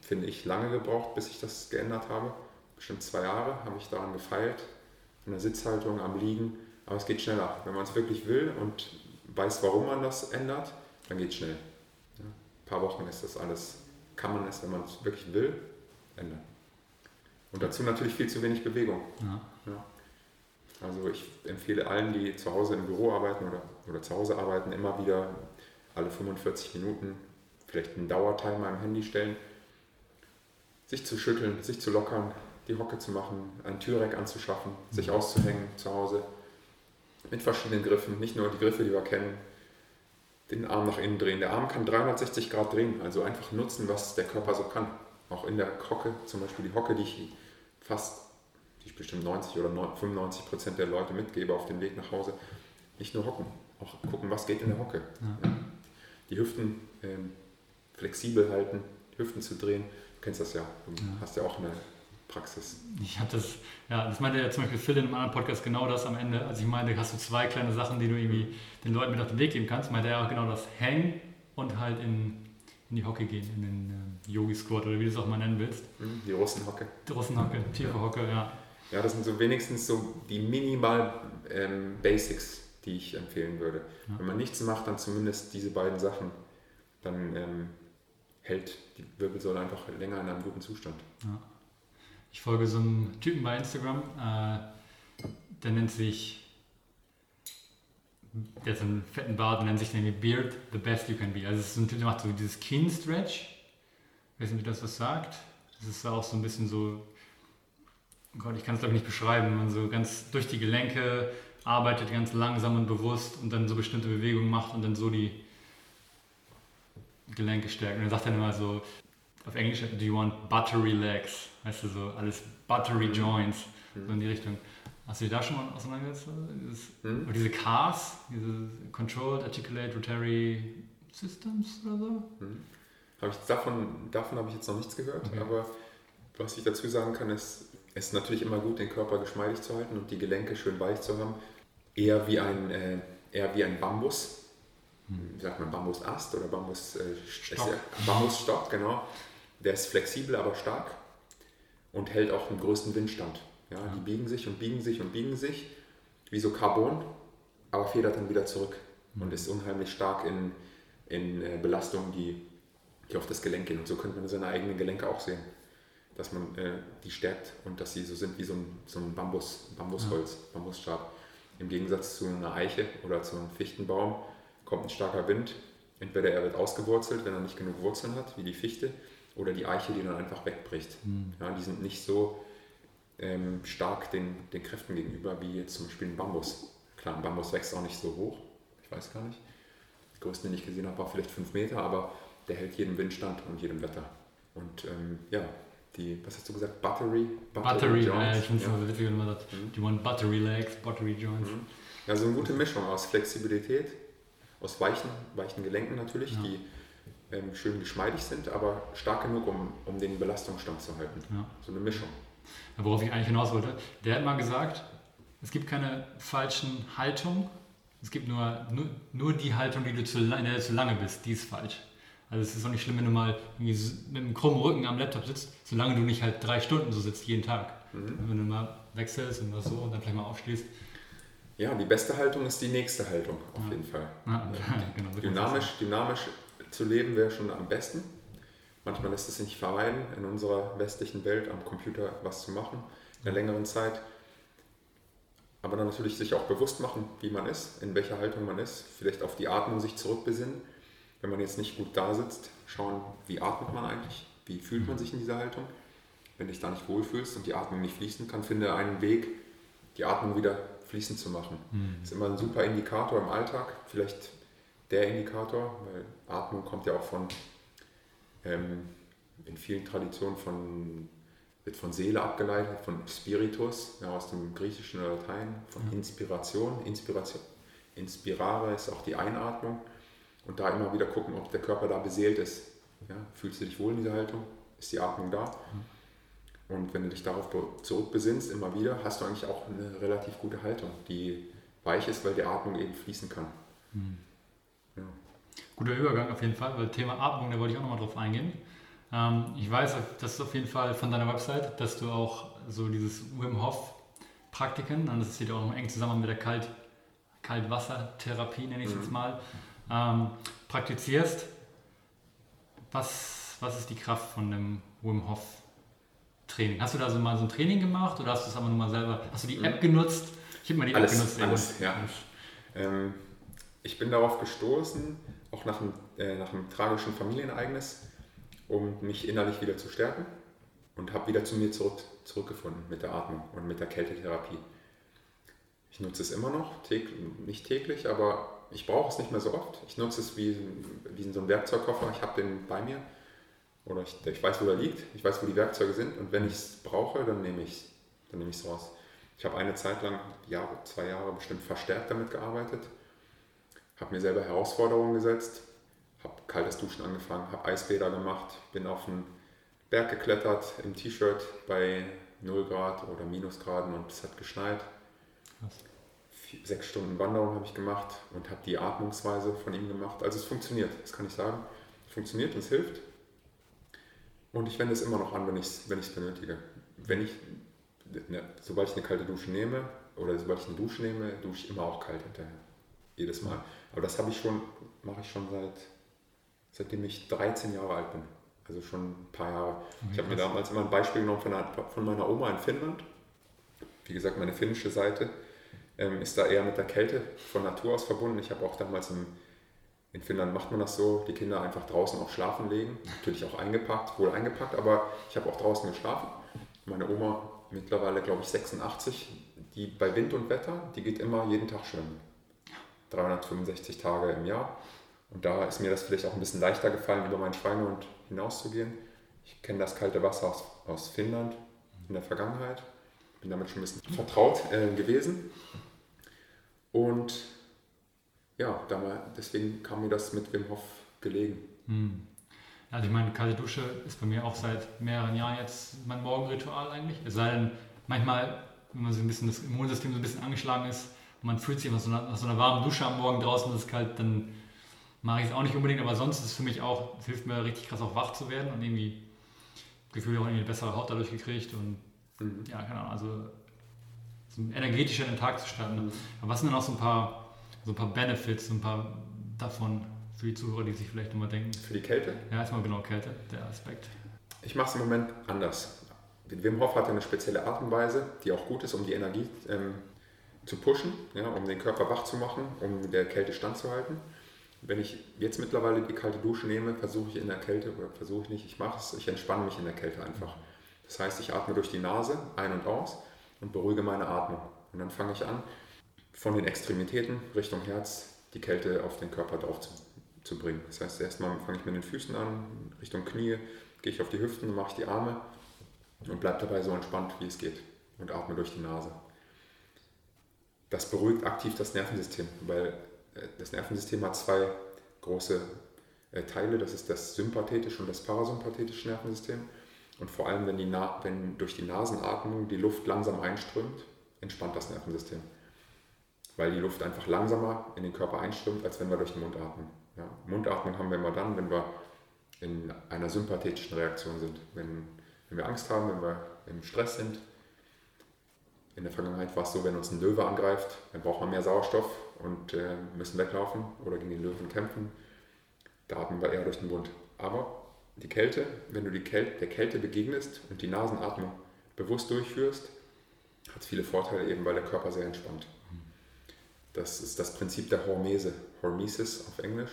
B: finde ich, lange gebraucht, bis ich das geändert habe. Bestimmt zwei Jahre habe ich daran gefeilt, an der Sitzhaltung, am Liegen. Aber es geht schneller. Wenn man es wirklich will und weiß, warum man das ändert, dann geht es schnell. Ja, ein paar Wochen ist das alles, kann man es, wenn man es wirklich will, ändern. Und dazu natürlich viel zu wenig Bewegung. Ja. Ja. Also ich empfehle allen, die zu Hause im Büro arbeiten oder, oder zu Hause arbeiten, immer wieder alle 45 Minuten vielleicht einen Dauertimer am Handy stellen, sich zu schütteln, sich zu lockern, die Hocke zu machen, ein Türeck anzuschaffen, sich mhm. auszuhängen zu Hause mit verschiedenen Griffen, nicht nur die Griffe, die wir kennen, den Arm nach innen drehen. Der Arm kann 360 Grad drehen, also einfach nutzen, was der Körper so kann. Auch in der Hocke, zum Beispiel die Hocke, die ich fast, die ich bestimmt 90 oder 95 Prozent der Leute mitgebe auf dem Weg nach Hause. Nicht nur hocken, auch gucken, was geht in der Hocke. Ja. Die Hüften ähm, flexibel halten, die Hüften zu drehen. Du kennst das ja, du ja. hast ja auch eine Praxis.
A: Ich hatte das, ja, das meinte ja zum Beispiel Phil in einem anderen Podcast genau das am Ende. Also ich meinte, hast du zwei kleine Sachen, die du irgendwie den Leuten mit auf den Weg geben kannst, meinte er auch genau das Hängen und halt in, in die Hocke gehen, in den äh, Yogi Squat oder wie du es auch mal nennen willst.
B: Mhm, die Russenhocke.
A: Die Russenhocke, tiefe ja. Hocke, ja.
B: Ja, das sind so wenigstens so die minimal ähm, Basics, die ich empfehlen würde. Ja. Wenn man nichts macht, dann zumindest diese beiden Sachen, dann ähm, hält die Wirbelsäule einfach länger in einem guten Zustand.
A: Ja. Ich folge so einem Typen bei Instagram, äh, der nennt sich, der hat so einen fetten Bart nennt sich nämlich Beard the best you can be. Also es ist so ein Typ, der macht so dieses Keen Stretch. Ich weiß nicht, wie das was sagt. Das ist auch so ein bisschen so, oh Gott, ich kann es glaube ich nicht beschreiben, man so ganz durch die Gelenke arbeitet, ganz langsam und bewusst und dann so bestimmte Bewegungen macht und dann so die Gelenke stärkt. Und er sagt dann immer so, auf Englisch, do you want buttery legs? Weißt du, so alles buttery mhm. joints, mhm. so in die Richtung. Hast du dich da schon mal auseinandergesetzt? Dieses, mhm. Diese CARS, diese Controlled Articulate Rotary Systems oder so? Mhm.
B: Hab ich, davon davon habe ich jetzt noch nichts gehört, okay. aber was ich dazu sagen kann, ist, es ist natürlich immer gut, den Körper geschmeidig zu halten und die Gelenke schön weich zu haben. Eher wie ein, äh, eher wie ein Bambus, hm. Wie sagt man, Bambusast oder Bambus, äh, Stock. Ja, Bambusstock, genau. Der ist flexibel, aber stark und hält auch den größten Windstand. Ja, Die biegen sich und biegen sich und biegen sich, wie so Carbon, aber federt dann wieder zurück mhm. und ist unheimlich stark in, in äh, Belastungen, die, die auf das Gelenk gehen. Und so könnte man seine eigenen Gelenke auch sehen, dass man äh, die stärkt und dass sie so sind wie so ein, so ein Bambus, Bambusholz, ja. Bambusstab. Im Gegensatz zu einer Eiche oder zu einem Fichtenbaum kommt ein starker Wind. Entweder er wird ausgewurzelt, wenn er nicht genug Wurzeln hat, wie die Fichte, oder die Eiche, die dann einfach wegbricht. Mhm. Ja, die sind nicht so ähm, stark den, den Kräften gegenüber wie jetzt zum Beispiel ein Bambus. Klar, ein Bambus wächst auch nicht so hoch, ich weiß gar nicht. Der größte, den ich gesehen habe, war vielleicht 5 Meter, aber der hält jedem Windstand und jedem Wetter. Und ähm, ja, die, was hast du gesagt, Battery?
A: Battery, Battery Joints. Äh, ich finde es ja. so witzig, wenn man sagt, mhm. die want Battery Legs, Battery Joints. Mhm.
B: Ja, so eine gute Mischung aus Flexibilität, aus weichen, weichen Gelenken natürlich, ja. die ähm, schön geschmeidig sind, aber stark genug, um, um den Belastungsstand zu halten. Ja. So eine Mischung.
A: Ja, worauf ich eigentlich hinaus wollte, der hat mal gesagt, es gibt keine falschen Haltungen, es gibt nur, nur, nur die Haltung, die du zu, in der du zu lange bist, die ist falsch. Also es ist auch nicht schlimm, wenn du mal mit einem krummen Rücken am Laptop sitzt, solange du nicht halt drei Stunden so sitzt, jeden Tag. Mhm. Wenn du mal wechselst und was so und dann vielleicht mal aufstehst.
B: Ja, die beste Haltung ist die nächste Haltung, auf ja. jeden Fall. Ja, *laughs* genau, dynamisch, dynamisch zu leben wäre schon am besten. Manchmal lässt es sich nicht vermeiden, in unserer westlichen Welt am Computer was zu machen. einer längeren Zeit. Aber dann natürlich sich auch bewusst machen, wie man ist, in welcher Haltung man ist, vielleicht auf die Atmung sich zurückbesinnen. Wenn man jetzt nicht gut da sitzt, schauen, wie atmet man eigentlich, wie fühlt man sich in dieser Haltung. Wenn du dich da nicht wohlfühlst und die Atmung nicht fließen kann, finde einen Weg, die Atmung wieder fließend zu machen. Mhm. Das ist immer ein super Indikator im Alltag, vielleicht der Indikator, weil Atmung kommt ja auch von, ähm, in vielen Traditionen von wird von Seele abgeleitet, von Spiritus, ja, aus dem Griechischen oder Latein, von Inspiration. Inspiration. Inspirare ist auch die Einatmung. Und da immer wieder gucken, ob der Körper da beseelt ist. Ja, fühlst du dich wohl in dieser Haltung? Ist die Atmung da? Und wenn du dich darauf zurückbesinnst, immer wieder, hast du eigentlich auch eine relativ gute Haltung, die weich ist, weil die Atmung eben fließen kann. Mhm.
A: Ja. Guter Übergang auf jeden Fall, weil Thema Atmung, da wollte ich auch nochmal drauf eingehen. Ähm, ich weiß, das ist auf jeden Fall von deiner Website, dass du auch so dieses Wim Hof Praktiken, und das steht auch eng zusammen mit der Kalt, Kaltwassertherapie, nenne ich es mhm. jetzt mal, ähm, praktizierst. Was, was ist die Kraft von dem Wim Hof Training? Hast du da so mal so ein Training gemacht oder hast du es aber nur mal selber, hast du die App genutzt?
B: Ich habe mal die alles, App genutzt. Alles, ja. Ähm, ich bin darauf gestoßen, auch nach einem, äh, nach einem tragischen Familienereignis, um mich innerlich wieder zu stärken und habe wieder zu mir zurück, zurückgefunden mit der Atmung und mit der Kältetherapie. Ich nutze es immer noch, täglich, nicht täglich, aber ich brauche es nicht mehr so oft. Ich nutze es wie, wie so einem Werkzeugkoffer. Ich habe den bei mir oder ich, ich, weiß, wo er liegt. Ich weiß, wo die Werkzeuge sind und wenn ich es brauche, dann nehme ich es dann nehme ich raus. Ich habe eine Zeit lang, Jahre, zwei Jahre bestimmt verstärkt damit gearbeitet, habe mir selber Herausforderungen gesetzt, habe kaltes Duschen angefangen, habe Eisbäder gemacht, bin auf den Berg geklettert im T-Shirt bei 0 Grad oder Minusgraden und es hat geschneit. Vier, sechs Stunden Wanderung habe ich gemacht und habe die Atmungsweise von ihm gemacht. Also es funktioniert, das kann ich sagen. Es funktioniert und es hilft. Und ich wende es immer noch an, wenn ich es wenn benötige. Wenn ich, ne, sobald ich eine kalte Dusche nehme oder sobald ich eine Dusche nehme, dusche ich immer auch kalt hinterher. Jedes Mal. Aber das habe ich schon, mache ich schon seit seitdem ich 13 Jahre alt bin. Also schon ein paar Jahre. Ich habe mir damals immer ein Beispiel genommen von, einer, von, meiner Oma in Finnland. Wie gesagt, meine finnische Seite ähm, ist da eher mit der Kälte von Natur aus verbunden. Ich habe auch damals im, in Finnland macht man das so, die Kinder einfach draußen auch schlafen legen. Natürlich auch eingepackt, wohl eingepackt, aber ich habe auch draußen geschlafen. Meine Oma, mittlerweile glaube ich 86, die bei Wind und Wetter, die geht immer jeden Tag schwimmen. 365 Tage im Jahr. Und da ist mir das vielleicht auch ein bisschen leichter gefallen, über meinen Schweinehund hinauszugehen. Ich kenne das kalte Wasser aus, aus Finnland in der Vergangenheit, bin damit schon ein bisschen vertraut äh, gewesen. Und ja, deswegen kam mir das mit Wim Hof gelegen. Hm.
A: Also ich meine, kalte Dusche ist bei mir auch seit mehreren Jahren jetzt mein Morgenritual eigentlich. Es sei denn, manchmal, wenn man so ein bisschen das Immunsystem so ein bisschen angeschlagen ist, man fühlt sich nach so einer, nach so einer warmen Dusche am Morgen draußen, ist es kalt, dann mache ich es auch nicht unbedingt, aber sonst ist es für mich auch, es hilft mir richtig krass auch wach zu werden und irgendwie Gefühl auch irgendwie eine bessere Haut dadurch gekriegt und mhm. ja, keine Ahnung, also so energetischer in den Tag zu starten. Mhm. Aber was sind denn auch so ein paar, so ein paar Benefits, so ein paar davon für die Zuhörer, die sich vielleicht immer denken?
B: Für die Kälte?
A: Ja, erstmal genau Kälte, der Aspekt.
B: Ich mache es im Moment anders. Wim Hof hat eine spezielle Art und Weise, die auch gut ist, um die Energie ähm, zu pushen, ja, um den Körper wach zu machen, um der Kälte standzuhalten wenn ich jetzt mittlerweile die kalte Dusche nehme, versuche ich in der Kälte, oder versuche ich nicht, ich mache es, ich entspanne mich in der Kälte einfach. Das heißt, ich atme durch die Nase ein und aus und beruhige meine Atmung. Und dann fange ich an, von den Extremitäten Richtung Herz die Kälte auf den Körper drauf zu, zu bringen. Das heißt, erstmal fange ich mit den Füßen an, Richtung Knie, gehe ich auf die Hüften, mache ich die Arme und bleibe dabei so entspannt, wie es geht und atme durch die Nase. Das beruhigt aktiv das Nervensystem, weil das Nervensystem hat zwei große äh, Teile, das ist das sympathetische und das parasympathetische Nervensystem. Und vor allem, wenn, die wenn durch die Nasenatmung die Luft langsam einströmt, entspannt das Nervensystem. Weil die Luft einfach langsamer in den Körper einströmt, als wenn wir durch den Mund atmen. Ja, Mundatmung haben wir immer dann, wenn wir in einer sympathetischen Reaktion sind. Wenn, wenn wir Angst haben, wenn wir im Stress sind. In der Vergangenheit war es so, wenn uns ein Löwe angreift, dann braucht man mehr Sauerstoff und äh, müssen weglaufen oder gegen den Löwen kämpfen. Da atmen wir eher durch den Mund. Aber die Kälte, wenn du die Kälte, der Kälte begegnest und die Nasenatmung bewusst durchführst, hat viele Vorteile eben, weil der Körper sehr entspannt. Das ist das Prinzip der Hormese, Hormesis auf Englisch.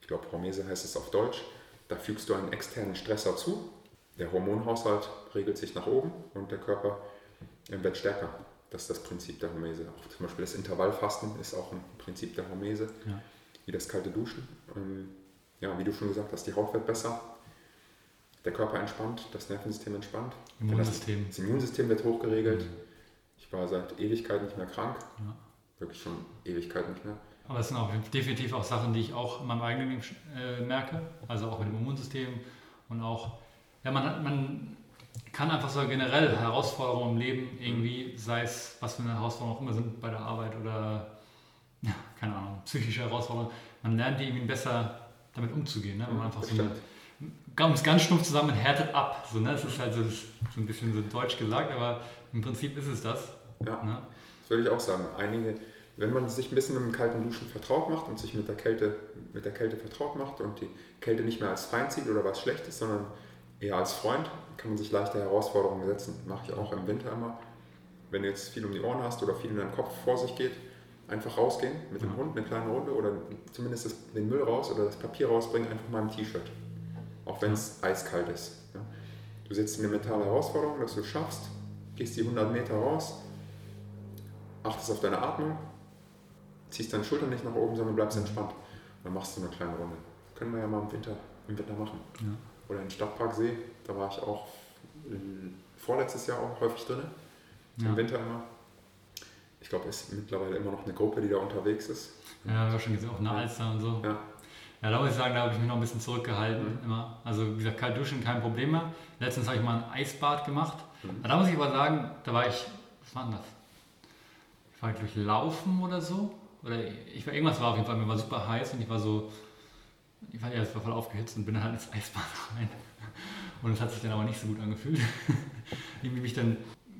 B: Ich glaube, Hormese heißt es auf Deutsch. Da fügst du einen externen Stressor zu. Der Hormonhaushalt regelt sich nach oben und der Körper wird stärker. Das ist das Prinzip der Hormese. Auch zum Beispiel das Intervallfasten ist auch ein Prinzip der Hormese, ja. wie das kalte Duschen. Ähm, ja, wie du schon gesagt hast, die Haut wird besser, der Körper entspannt, das Nervensystem entspannt.
A: Immunsystem.
B: Das, das Immunsystem wird hochgeregelt. Mhm. Ich war seit Ewigkeit nicht mehr krank. Ja. Wirklich schon Ewigkeit nicht mehr.
A: Aber das sind auch definitiv auch Sachen, die ich auch in meinem eigenen Leben äh, merke. Also auch mit dem Immunsystem und auch, ja, man, hat, man kann einfach so generell Herausforderungen im Leben irgendwie, sei es was für eine Herausforderung auch immer sind bei der Arbeit oder, ja, keine Ahnung, psychische Herausforderungen, man lernt die irgendwie besser damit umzugehen, ne? wenn man einfach so mit, es ganz stumpf zusammen, härtet ab. So, ne? Das ist halt so, so ein bisschen so deutsch gesagt, aber im Prinzip ist es das.
B: Ja, ne? Würde ich auch sagen. Einige, wenn man sich ein bisschen mit dem kalten Duschen vertraut macht und sich mit der Kälte, mit der Kälte vertraut macht und die Kälte nicht mehr als Feind sieht oder was Schlechtes, sondern eher als Freund, kann man sich leichte Herausforderungen setzen. Mache ich auch im Winter immer. Wenn du jetzt viel um die Ohren hast oder viel in deinem Kopf vor sich geht, einfach rausgehen mit dem Hund, eine kleine Runde oder zumindest das, den Müll raus oder das Papier rausbringen, einfach mal im T-Shirt. Auch wenn es eiskalt ist. Ja. Du setzt eine mentale Herausforderung, dass du schaffst, gehst die 100 Meter raus, achtest auf deine Atmung, ziehst deine Schultern nicht nach oben, sondern bleibst entspannt. Dann machst du eine kleine Runde. Können wir ja mal im Winter, im Winter machen. Ja. Oder in Stadtparksee, da war ich auch vorletztes Jahr auch häufig drin. Ja. Im Winter immer. Ich glaube, es ist mittlerweile immer noch eine Gruppe, die da unterwegs ist.
A: Ja, gesehen, auch eine Alster und so. Ja. Ja, da muss ich sagen, da habe ich mich noch ein bisschen zurückgehalten. Mhm. Immer. Also wie gesagt, kalt duschen, kein Problem mehr. Letztens habe ich mal ein Eisbad gemacht. Mhm. Da muss ich aber sagen, da war ich, was war denn das? Ich war glaube laufen oder so. Oder ich war, irgendwas war auf jeden Fall, mir war super heiß und ich war so, ich war, ja, war voll aufgehitzt und bin dann halt ins Eisbad rein. Und es hat sich dann aber nicht so gut angefühlt. *laughs* irgendwie mich dann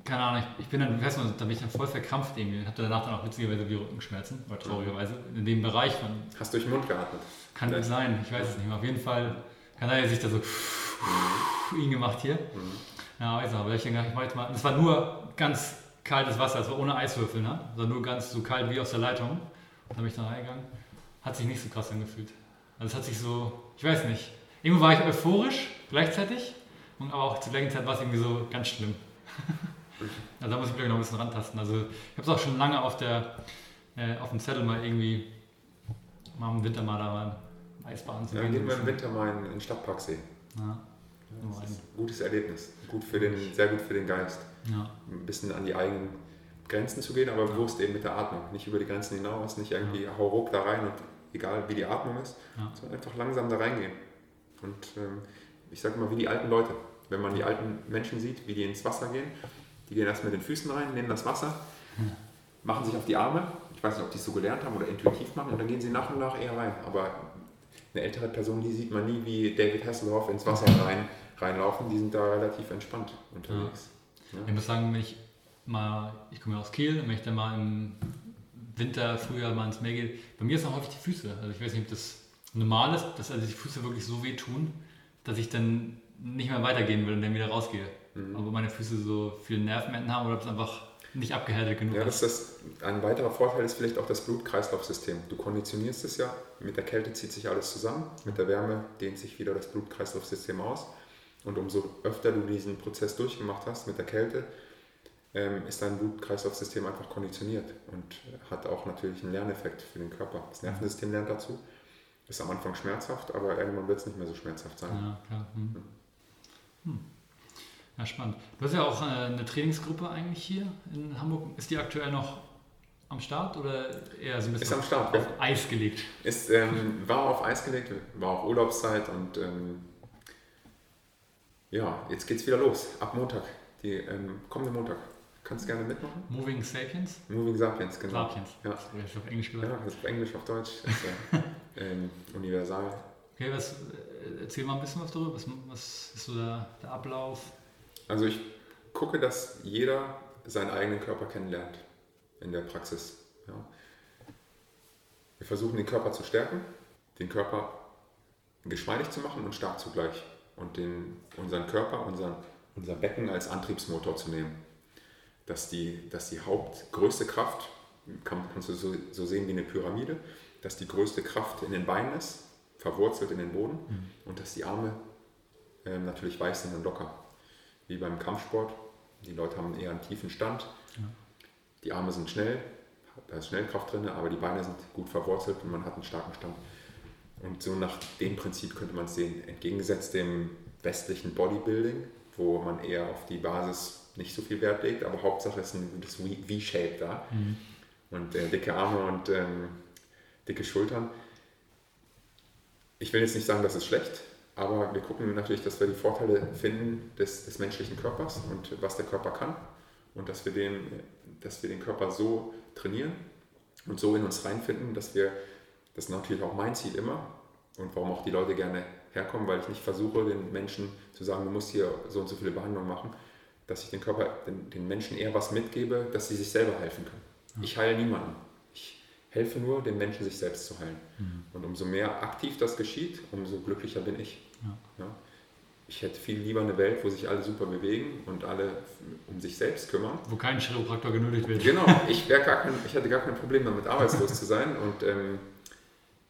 A: keine Ahnung, ich, ich bin dann, weißt du, da bin ich dann voll verkrampft irgendwie. Hatte danach dann auch witzigerweise wie Rückenschmerzen, oder traurigerweise, in dem Bereich von.
B: Hast du durch den Mund geatmet?
A: Kann nicht sein, ich weiß es nicht mehr. Auf jeden Fall kann er sich da so ihn gemacht hier. Mhm. Ja, weiß aber ich denke, ich mache mal. Das war nur ganz kaltes Wasser, also ohne Eiswürfel, ne? Also nur ganz so kalt wie aus der Leitung. Da bin ich dann reingegangen. Hat sich nicht so krass angefühlt. Also es hat sich so, ich weiß nicht. Irgendwo war ich euphorisch gleichzeitig, aber auch zur gleichen Zeit war es irgendwie so ganz schlimm. *laughs* Also da muss ich vielleicht noch ein bisschen rantasten. Also ich habe es auch schon lange auf, der, äh, auf dem Zettel mal irgendwie mal im Winter mal da mal Eisbahn
B: zu gehen. Ja, gehen wir im Winter mal in den Stadtparksee. Ja. Das ist ein gutes Erlebnis. Gut für den, sehr gut für den Geist. Ja. Ein bisschen an die eigenen Grenzen zu gehen, aber bewusst eben mit der Atmung. Nicht über die Grenzen hinaus, nicht irgendwie ja. hau ruck da rein und egal wie die Atmung ist, sondern einfach langsam da reingehen. Und ähm, ich sage mal, wie die alten Leute. Wenn man die alten Menschen sieht, wie die ins Wasser gehen, die gehen erst mit den Füßen rein, nehmen das Wasser, machen sich auf die Arme. Ich weiß nicht, ob die es so gelernt haben oder intuitiv machen und dann gehen sie nach und nach eher rein. Aber eine ältere Person, die sieht man nie wie David Hasselhoff ins Wasser rein, reinlaufen. Die sind da relativ entspannt unterwegs.
A: Ja. Ja. Ich muss sagen, wenn ich mal, ich komme ja aus Kiel, wenn ich dann mal im Winter, Frühjahr mal ins Meer gehe, bei mir ist auch häufig die Füße. Also ich weiß nicht, ob das normal ist, dass also die Füße wirklich so wehtun, dass ich dann nicht mehr weitergehen will und dann wieder rausgehe. Mhm. Aber meine Füße so viel Nervenenden haben oder ob es einfach nicht abgehärtet genug
B: ja, das ist. Ein weiterer Vorteil ist vielleicht auch das Blutkreislaufsystem. Du konditionierst es ja, mit der Kälte zieht sich alles zusammen, mit der Wärme dehnt sich wieder das Blutkreislaufsystem aus. Und umso öfter du diesen Prozess durchgemacht hast mit der Kälte, ähm, ist dein Blutkreislaufsystem einfach konditioniert und hat auch natürlich einen Lerneffekt für den Körper. Das Nervensystem lernt dazu. Ist am Anfang schmerzhaft, aber irgendwann wird es nicht mehr so schmerzhaft sein. Ja, klar. Hm.
A: Hm. Ja, spannend. Du hast ja auch äh, eine Trainingsgruppe eigentlich hier in Hamburg. Ist die aktuell noch am Start oder eher so ein bisschen
B: ist am Start,
A: auf. Eis gelegt?
B: Ist, ähm, war auf Eis gelegt, war auch Urlaubszeit und ähm, ja, jetzt geht's wieder los. Ab Montag, die ähm, kommende Montag. Kannst du gerne mitmachen?
A: Moving Sapiens?
B: Moving Sapiens,
A: genau. Sapiens. Ja. Das ist auf Englisch gesagt.
B: Ja, das ist auf Englisch, auf Deutsch. Ist, ja, *laughs* ähm, universal.
A: Okay, was, äh, erzähl mal ein bisschen was darüber. Was, was ist so der, der Ablauf?
B: Also ich gucke, dass jeder seinen eigenen Körper kennenlernt in der Praxis. Ja. Wir versuchen den Körper zu stärken, den Körper geschmeidig zu machen und stark zugleich und den, unseren Körper, unseren, unser Becken als Antriebsmotor zu nehmen. dass die, dass die Hauptgrößte Kraft, kann, kannst du so, so sehen wie eine Pyramide, dass die größte Kraft in den Beinen ist, verwurzelt in den Boden mhm. und dass die Arme äh, natürlich weich sind und locker. Wie beim Kampfsport. Die Leute haben eher einen tiefen Stand. Ja. Die Arme sind schnell, da ist Schnellkraft drin, aber die Beine sind gut verwurzelt und man hat einen starken Stand. Und so nach dem Prinzip könnte man es sehen. Entgegengesetzt dem westlichen Bodybuilding, wo man eher auf die Basis nicht so viel Wert legt, aber Hauptsache ist ein gutes V-Shape da. Mhm. Und äh, dicke Arme und ähm, dicke Schultern. Ich will jetzt nicht sagen, das ist schlecht, aber wir gucken natürlich, dass wir die Vorteile finden des, des menschlichen Körpers und was der Körper kann. Und dass wir, den, dass wir den Körper so trainieren und so in uns reinfinden, dass wir, das ist natürlich auch mein Ziel immer und warum auch die Leute gerne herkommen, weil ich nicht versuche, den Menschen zu sagen, du musst hier so und so viele Behandlungen machen, dass ich den Körper, den, den Menschen eher was mitgebe, dass sie sich selber helfen können. Ja. Ich heile niemanden. Ich helfe nur, den Menschen sich selbst zu heilen. Mhm. Und umso mehr aktiv das geschieht, umso glücklicher bin ich. Ja. Ja. Ich hätte viel lieber eine Welt, wo sich alle super bewegen und alle um sich selbst kümmern.
A: Wo kein Chiropraktor genötigt wird.
B: Genau, *laughs* ich, gar kein, ich hätte gar kein Problem damit, arbeitslos zu sein und ähm,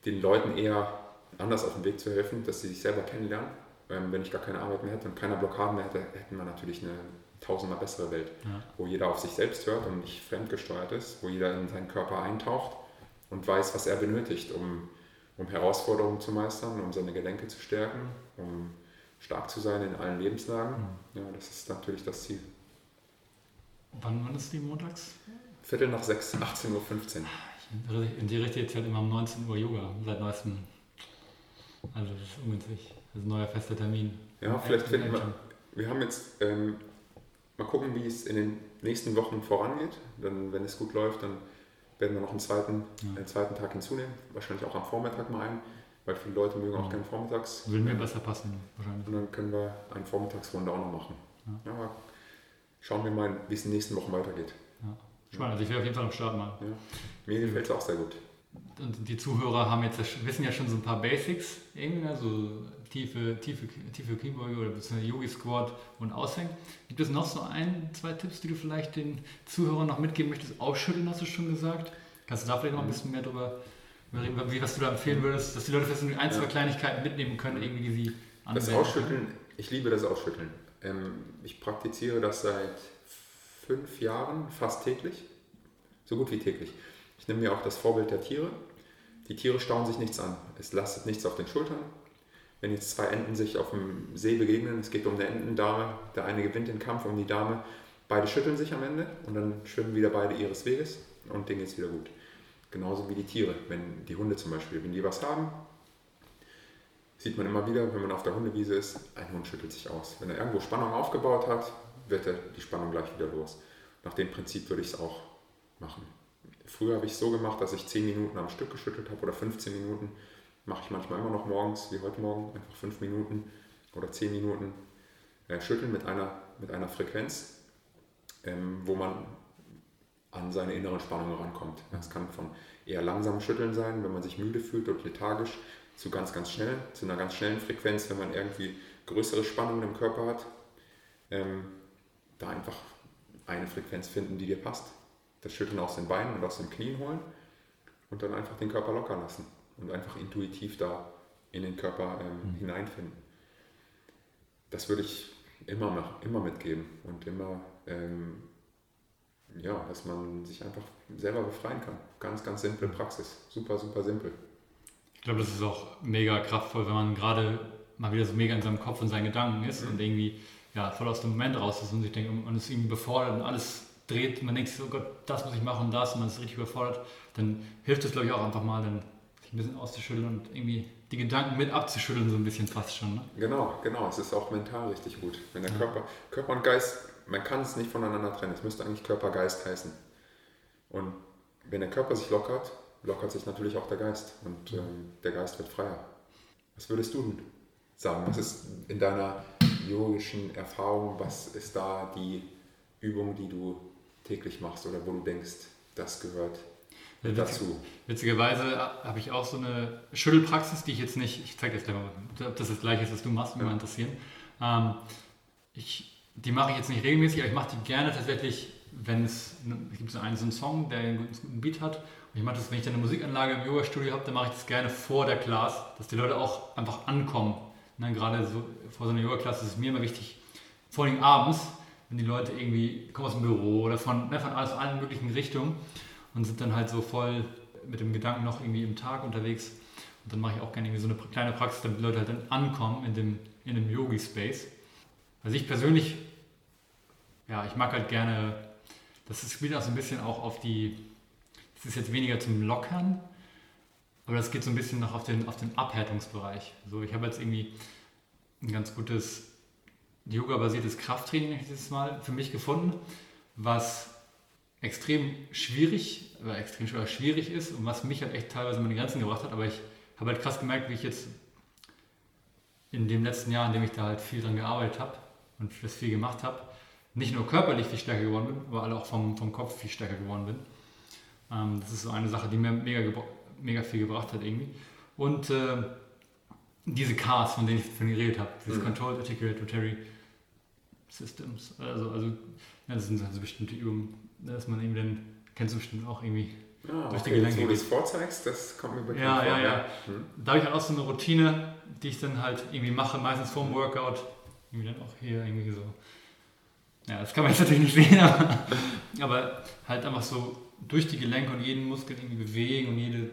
B: den Leuten eher anders auf den Weg zu helfen, dass sie sich selber kennenlernen. Ähm, wenn ich gar keine Arbeit mehr hätte und keiner Blockaden mehr hätte, hätten wir natürlich eine tausendmal bessere Welt, ja. wo jeder auf sich selbst hört und nicht fremdgesteuert ist, wo jeder in seinen Körper eintaucht und weiß, was er benötigt, um, um Herausforderungen zu meistern, um seine Gelenke zu stärken, um stark zu sein in allen Lebenslagen. Mhm. Ja, das ist natürlich das Ziel.
A: Wann, wann ist die montags?
B: Viertel nach sechs, 18.15
A: Uhr. In die Richtung jetzt halt immer um 19 Uhr Yoga, seit neuestem. Also das ist ungünstig. Das ist ein neuer fester Termin.
B: Ja, vielleicht finden wir. Wir haben jetzt ähm, mal gucken, wie es in den nächsten Wochen vorangeht. Dann, wenn es gut läuft, dann werden wir noch einen zweiten, ja. einen zweiten Tag hinzunehmen. Wahrscheinlich auch am Vormittag mal einen, weil viele Leute mögen ja. auch gerne vormittags.
A: Würde mir besser passen, wahrscheinlich.
B: Und dann können wir eine Vormittagsrunde auch noch machen. Ja. ja schauen wir mal, wie es in den nächsten Wochen weitergeht.
A: Spannend, also ich werde auf jeden Fall am Start mal.
B: Mir gefällt es auch sehr gut.
A: Und die Zuhörer haben jetzt, wissen ja schon so ein paar Basics, irgendwie, also tiefe, tiefe, tiefe Kniebeuge oder beziehungsweise Yogi Squat und Aushängen. Gibt es noch so ein, zwei Tipps, die du vielleicht den Zuhörern noch mitgeben möchtest? Ausschütteln hast du schon gesagt. Kannst du da vielleicht noch ein bisschen mehr drüber reden, wie, was du da empfehlen würdest, dass die Leute vielleicht ein, zwei. Kleinigkeiten mitnehmen können, irgendwie, die sie
B: Das Ausschütteln, ich liebe das Ausschütteln. Ähm, ich praktiziere das seit fünf Jahren fast täglich, so gut wie täglich. Ich nehme mir auch das Vorbild der Tiere. Die Tiere stauen sich nichts an. Es lastet nichts auf den Schultern, wenn jetzt zwei Enten sich auf dem See begegnen, es geht um eine Entendame, der eine gewinnt den Kampf um die Dame, beide schütteln sich am Ende und dann schwimmen wieder beide ihres Weges und denen geht es wieder gut. Genauso wie die Tiere, wenn die Hunde zum Beispiel, wenn die was haben, sieht man immer wieder, wenn man auf der Hundewiese ist, ein Hund schüttelt sich aus. Wenn er irgendwo Spannung aufgebaut hat, wird er die Spannung gleich wieder los. Nach dem Prinzip würde ich es auch machen. Früher habe ich es so gemacht, dass ich 10 Minuten am Stück geschüttelt habe oder 15 Minuten mache ich manchmal immer noch morgens, wie heute Morgen, einfach fünf Minuten oder zehn Minuten äh, schütteln mit einer, mit einer Frequenz, ähm, wo man an seine inneren Spannungen rankommt. Das kann von eher langsamem Schütteln sein, wenn man sich müde fühlt und lethargisch, zu ganz, ganz schnell, zu einer ganz schnellen Frequenz, wenn man irgendwie größere Spannungen im Körper hat. Ähm, da einfach eine Frequenz finden, die dir passt. Das Schütteln aus den Beinen und aus den Knien holen und dann einfach den Körper locker lassen und einfach intuitiv da in den Körper ähm, mhm. hineinfinden. Das würde ich immer, nach, immer mitgeben und immer, ähm, ja, dass man sich einfach selber befreien kann. Ganz, ganz simple Praxis. Super, super simpel.
A: Ich glaube, das ist auch mega kraftvoll, wenn man gerade mal wieder so mega in seinem Kopf und seinen Gedanken ist mhm. und irgendwie ja, voll aus dem Moment raus ist und sich denkt, man ist irgendwie befordert und alles dreht, man denkt sich, oh Gott, das muss ich machen und das und man ist richtig überfordert, dann hilft es, glaube ich, auch einfach mal, dann sich ein bisschen auszuschütteln und irgendwie die Gedanken mit abzuschütteln, so ein bisschen fast schon. Ne?
B: Genau, genau. Es ist auch mental richtig gut. Wenn der ja. Körper, Körper und Geist, man kann es nicht voneinander trennen. Es müsste eigentlich Körper-Geist heißen. Und wenn der Körper sich lockert, lockert sich natürlich auch der Geist. Und ähm, der Geist wird freier. Was würdest du sagen? Was ist in deiner yogischen Erfahrung, was ist da die Übung, die du täglich machst oder wo du denkst, das gehört dazu.
A: Witzigerweise habe ich auch so eine Schüttelpraxis, die ich jetzt nicht, ich zeige dir gleich mal, ob das das gleiche ist, was du machst, würde ja. mich interessieren. Ähm, ich, die mache ich jetzt nicht regelmäßig, aber ich mache die gerne tatsächlich, wenn es, es gibt so einen, so einen Song, der einen guten Beat hat. Und ich mache das, wenn ich dann eine Musikanlage im Yoga-Studio habe, dann mache ich das gerne vor der Class, dass die Leute auch einfach ankommen. Ne, gerade so vor so einer Yoga-Klasse ist es mir immer wichtig, vor allem abends, wenn die Leute irgendwie kommen aus dem Büro oder von, ne, von alles, allen möglichen Richtungen und sind dann halt so voll mit dem Gedanken noch irgendwie im Tag unterwegs. Und dann mache ich auch gerne irgendwie so eine kleine Praxis, damit die Leute halt dann ankommen in dem, in dem Yogi-Space. Also ich persönlich, ja, ich mag halt gerne, das spielt auch so ein bisschen auch auf die, das ist jetzt weniger zum Lockern, aber das geht so ein bisschen noch auf den, auf den Abhärtungsbereich. So, ich habe jetzt irgendwie ein ganz gutes Yoga-basiertes Krafttraining dieses Mal für mich gefunden, was extrem schwierig, oder extrem schwierig ist und was mich halt echt teilweise meine Grenzen gebracht hat. Aber ich habe halt krass gemerkt, wie ich jetzt in dem letzten Jahr, in dem ich da halt viel dran gearbeitet habe und das viel gemacht habe, nicht nur körperlich viel stärker geworden bin, aber auch vom, vom Kopf viel stärker geworden bin. Ähm, das ist so eine Sache, die mir mega, mega viel gebracht hat irgendwie. Und äh, diese Cars, von denen ich vorhin geredet habe, dieses mhm. Controlled Articulate Rotary Systems, also, also ja, das sind also bestimmte Übungen, dass man irgendwie dann, kennst du bestimmt auch irgendwie
B: Ah, durch okay, die Gelenke. Jetzt, wo du es vorzeigst, das kommt mir
A: bekannt ja, vor. Ja, ja, hm. Da habe ich halt auch so eine Routine, die ich dann halt irgendwie mache, meistens vor dem Workout. Irgendwie dann auch hier irgendwie so. Ja, das kann man jetzt natürlich nicht sehen, *laughs* aber, aber halt einfach so durch die Gelenke und jeden Muskel irgendwie bewegen und jede,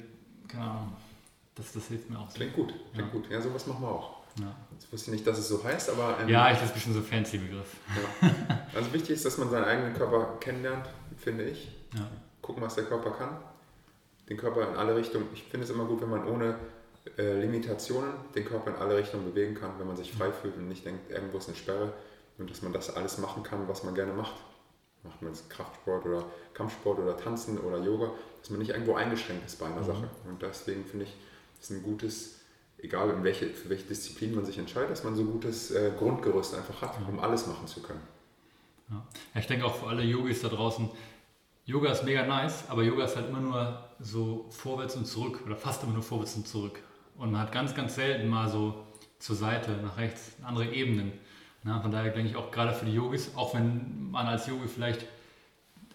A: keine Ahnung, das, das hilft mir auch.
B: So. Klingt gut, klingt ja. gut. Ja, sowas machen wir auch. Ja. Jetzt wusste ich nicht, dass es so heißt, aber.
A: Ähm, ja, ich, das ist ein bisschen so fancy Begriff.
B: Ja. Also wichtig ist, dass man seinen eigenen Körper kennenlernt, finde ich. Ja gucken, was der Körper kann. Den Körper in alle Richtungen. Ich finde es immer gut, wenn man ohne äh, Limitationen den Körper in alle Richtungen bewegen kann, wenn man sich frei fühlt und nicht denkt, irgendwo ist eine Sperre und dass man das alles machen kann, was man gerne macht. Macht man jetzt Kraftsport oder Kampfsport oder Tanzen oder Yoga, dass man nicht irgendwo eingeschränkt ist bei einer mhm. Sache. Und deswegen finde ich, ist ein gutes, egal in welche, für welche Disziplin man sich entscheidet, dass man so ein gutes äh, Grundgerüst einfach hat, um alles machen zu können.
A: Ja. Ich denke auch für alle Yogis da draußen, Yoga ist mega nice, aber Yoga ist halt immer nur so vorwärts und zurück oder fast immer nur vorwärts und zurück. Und man hat ganz, ganz selten mal so zur Seite, nach rechts, andere Ebenen. Na, von daher denke ich auch gerade für die Yogis, auch wenn man als Yogi vielleicht,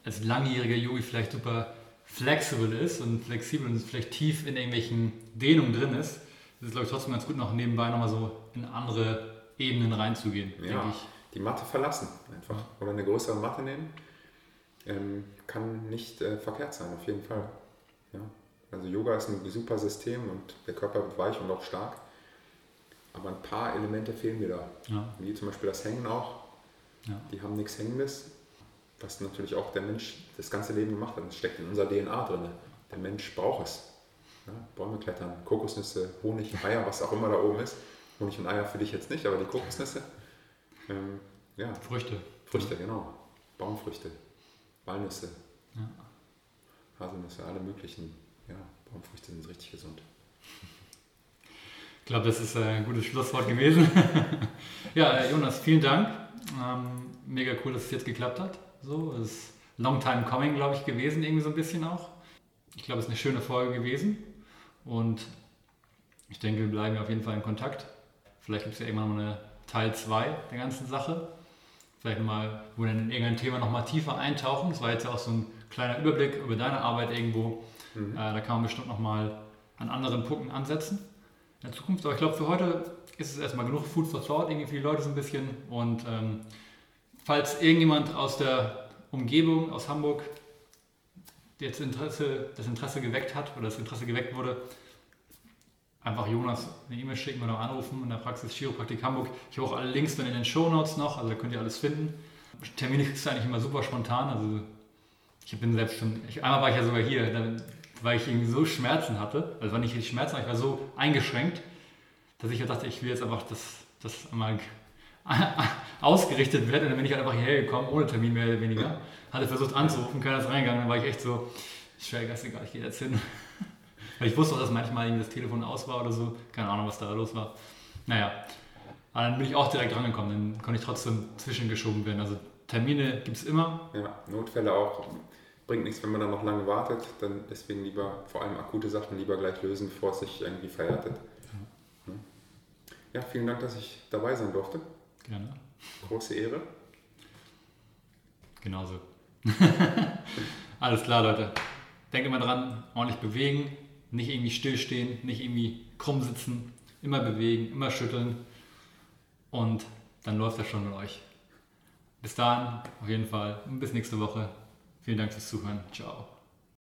A: als langjähriger Yogi vielleicht super flexibel ist und flexibel und vielleicht tief in irgendwelchen Dehnungen drin ist, ist es glaube ich trotzdem ganz gut noch nebenbei nochmal so in andere Ebenen reinzugehen,
B: ja, denke ich. Die Matte verlassen einfach oder eine größere Matte nehmen ähm, kann nicht äh, verkehrt sein, auf jeden Fall. Ja? Also Yoga ist ein super System und der Körper wird weich und auch stark. Aber ein paar Elemente fehlen mir da. Ja. Wie zum Beispiel das Hängen auch. Ja. Die haben nichts Hängendes, was natürlich auch der Mensch das ganze Leben gemacht hat. Das steckt in unserer DNA drin. Der Mensch braucht es. Ja? Bäume klettern, Kokosnüsse, Honig, Eier, was auch immer da oben ist. Honig und Eier für dich jetzt nicht, aber die Kokosnüsse. Ähm, ja.
A: Früchte.
B: Früchte, genau. Baumfrüchte. Walnüsse, ja. Haselnüsse, alle möglichen. Ja, Baumfrüchte sind richtig gesund.
A: Ich glaube, das ist ein gutes Schlusswort gewesen. *laughs* ja, äh, Jonas, vielen Dank. Ähm, mega cool, dass es jetzt geklappt hat. So, es ist long time coming, glaube ich, gewesen, irgendwie so ein bisschen auch. Ich glaube, es ist eine schöne Folge gewesen. Und ich denke, wir bleiben auf jeden Fall in Kontakt. Vielleicht gibt es ja irgendwann mal eine Teil 2 der ganzen Sache vielleicht nochmal, wo wir dann in irgendein Thema nochmal tiefer eintauchen. Das war jetzt ja auch so ein kleiner Überblick über deine Arbeit irgendwo. Mhm. Äh, da kann man bestimmt nochmal an anderen Punkten ansetzen in der Zukunft. Aber ich glaube, für heute ist es erstmal genug Food for Thought irgendwie für die Leute so ein bisschen. Und ähm, falls irgendjemand aus der Umgebung, aus Hamburg, jetzt Interesse, das Interesse geweckt hat oder das Interesse geweckt wurde, einfach Jonas eine E-Mail schicken oder anrufen in der Praxis Chiropraktik Hamburg. Ich habe auch alle Links dann in den Show Notes noch, also da könnt ihr alles finden. Termine kriegst du eigentlich immer super spontan, also ich bin selbst schon, ich, einmal war ich ja sogar hier, weil ich irgendwie so Schmerzen hatte, also war nicht richtig Schmerzen, aber ich war so eingeschränkt, dass ich dachte, ich will jetzt einfach, dass das einmal *laughs* ausgerichtet wird und dann bin ich halt einfach hierher gekommen, ohne Termin mehr oder weniger. Hatte versucht anzurufen, keiner ist reingegangen, dann war ich echt so, schwer egal, ich gehe jetzt hin. *laughs* Weil ich wusste auch, dass manchmal das Telefon aus war oder so. Keine Ahnung, was da los war. Naja, aber dann bin ich auch direkt rangekommen. Dann konnte ich trotzdem zwischengeschoben werden. Also Termine gibt es immer.
B: Ja, Notfälle auch. Bringt nichts, wenn man dann noch lange wartet. Dann deswegen lieber, vor allem akute Sachen, lieber gleich lösen, bevor es sich irgendwie verhärtet. Ja. ja, vielen Dank, dass ich dabei sein durfte.
A: Gerne.
B: Große Ehre.
A: Genauso. *laughs* Alles klar, Leute. Denkt immer dran, ordentlich bewegen, nicht irgendwie stillstehen, nicht irgendwie krumm sitzen, immer bewegen, immer schütteln und dann läuft das schon mit euch. Bis dahin, auf jeden Fall und bis nächste Woche. Vielen Dank fürs Zuhören. Ciao.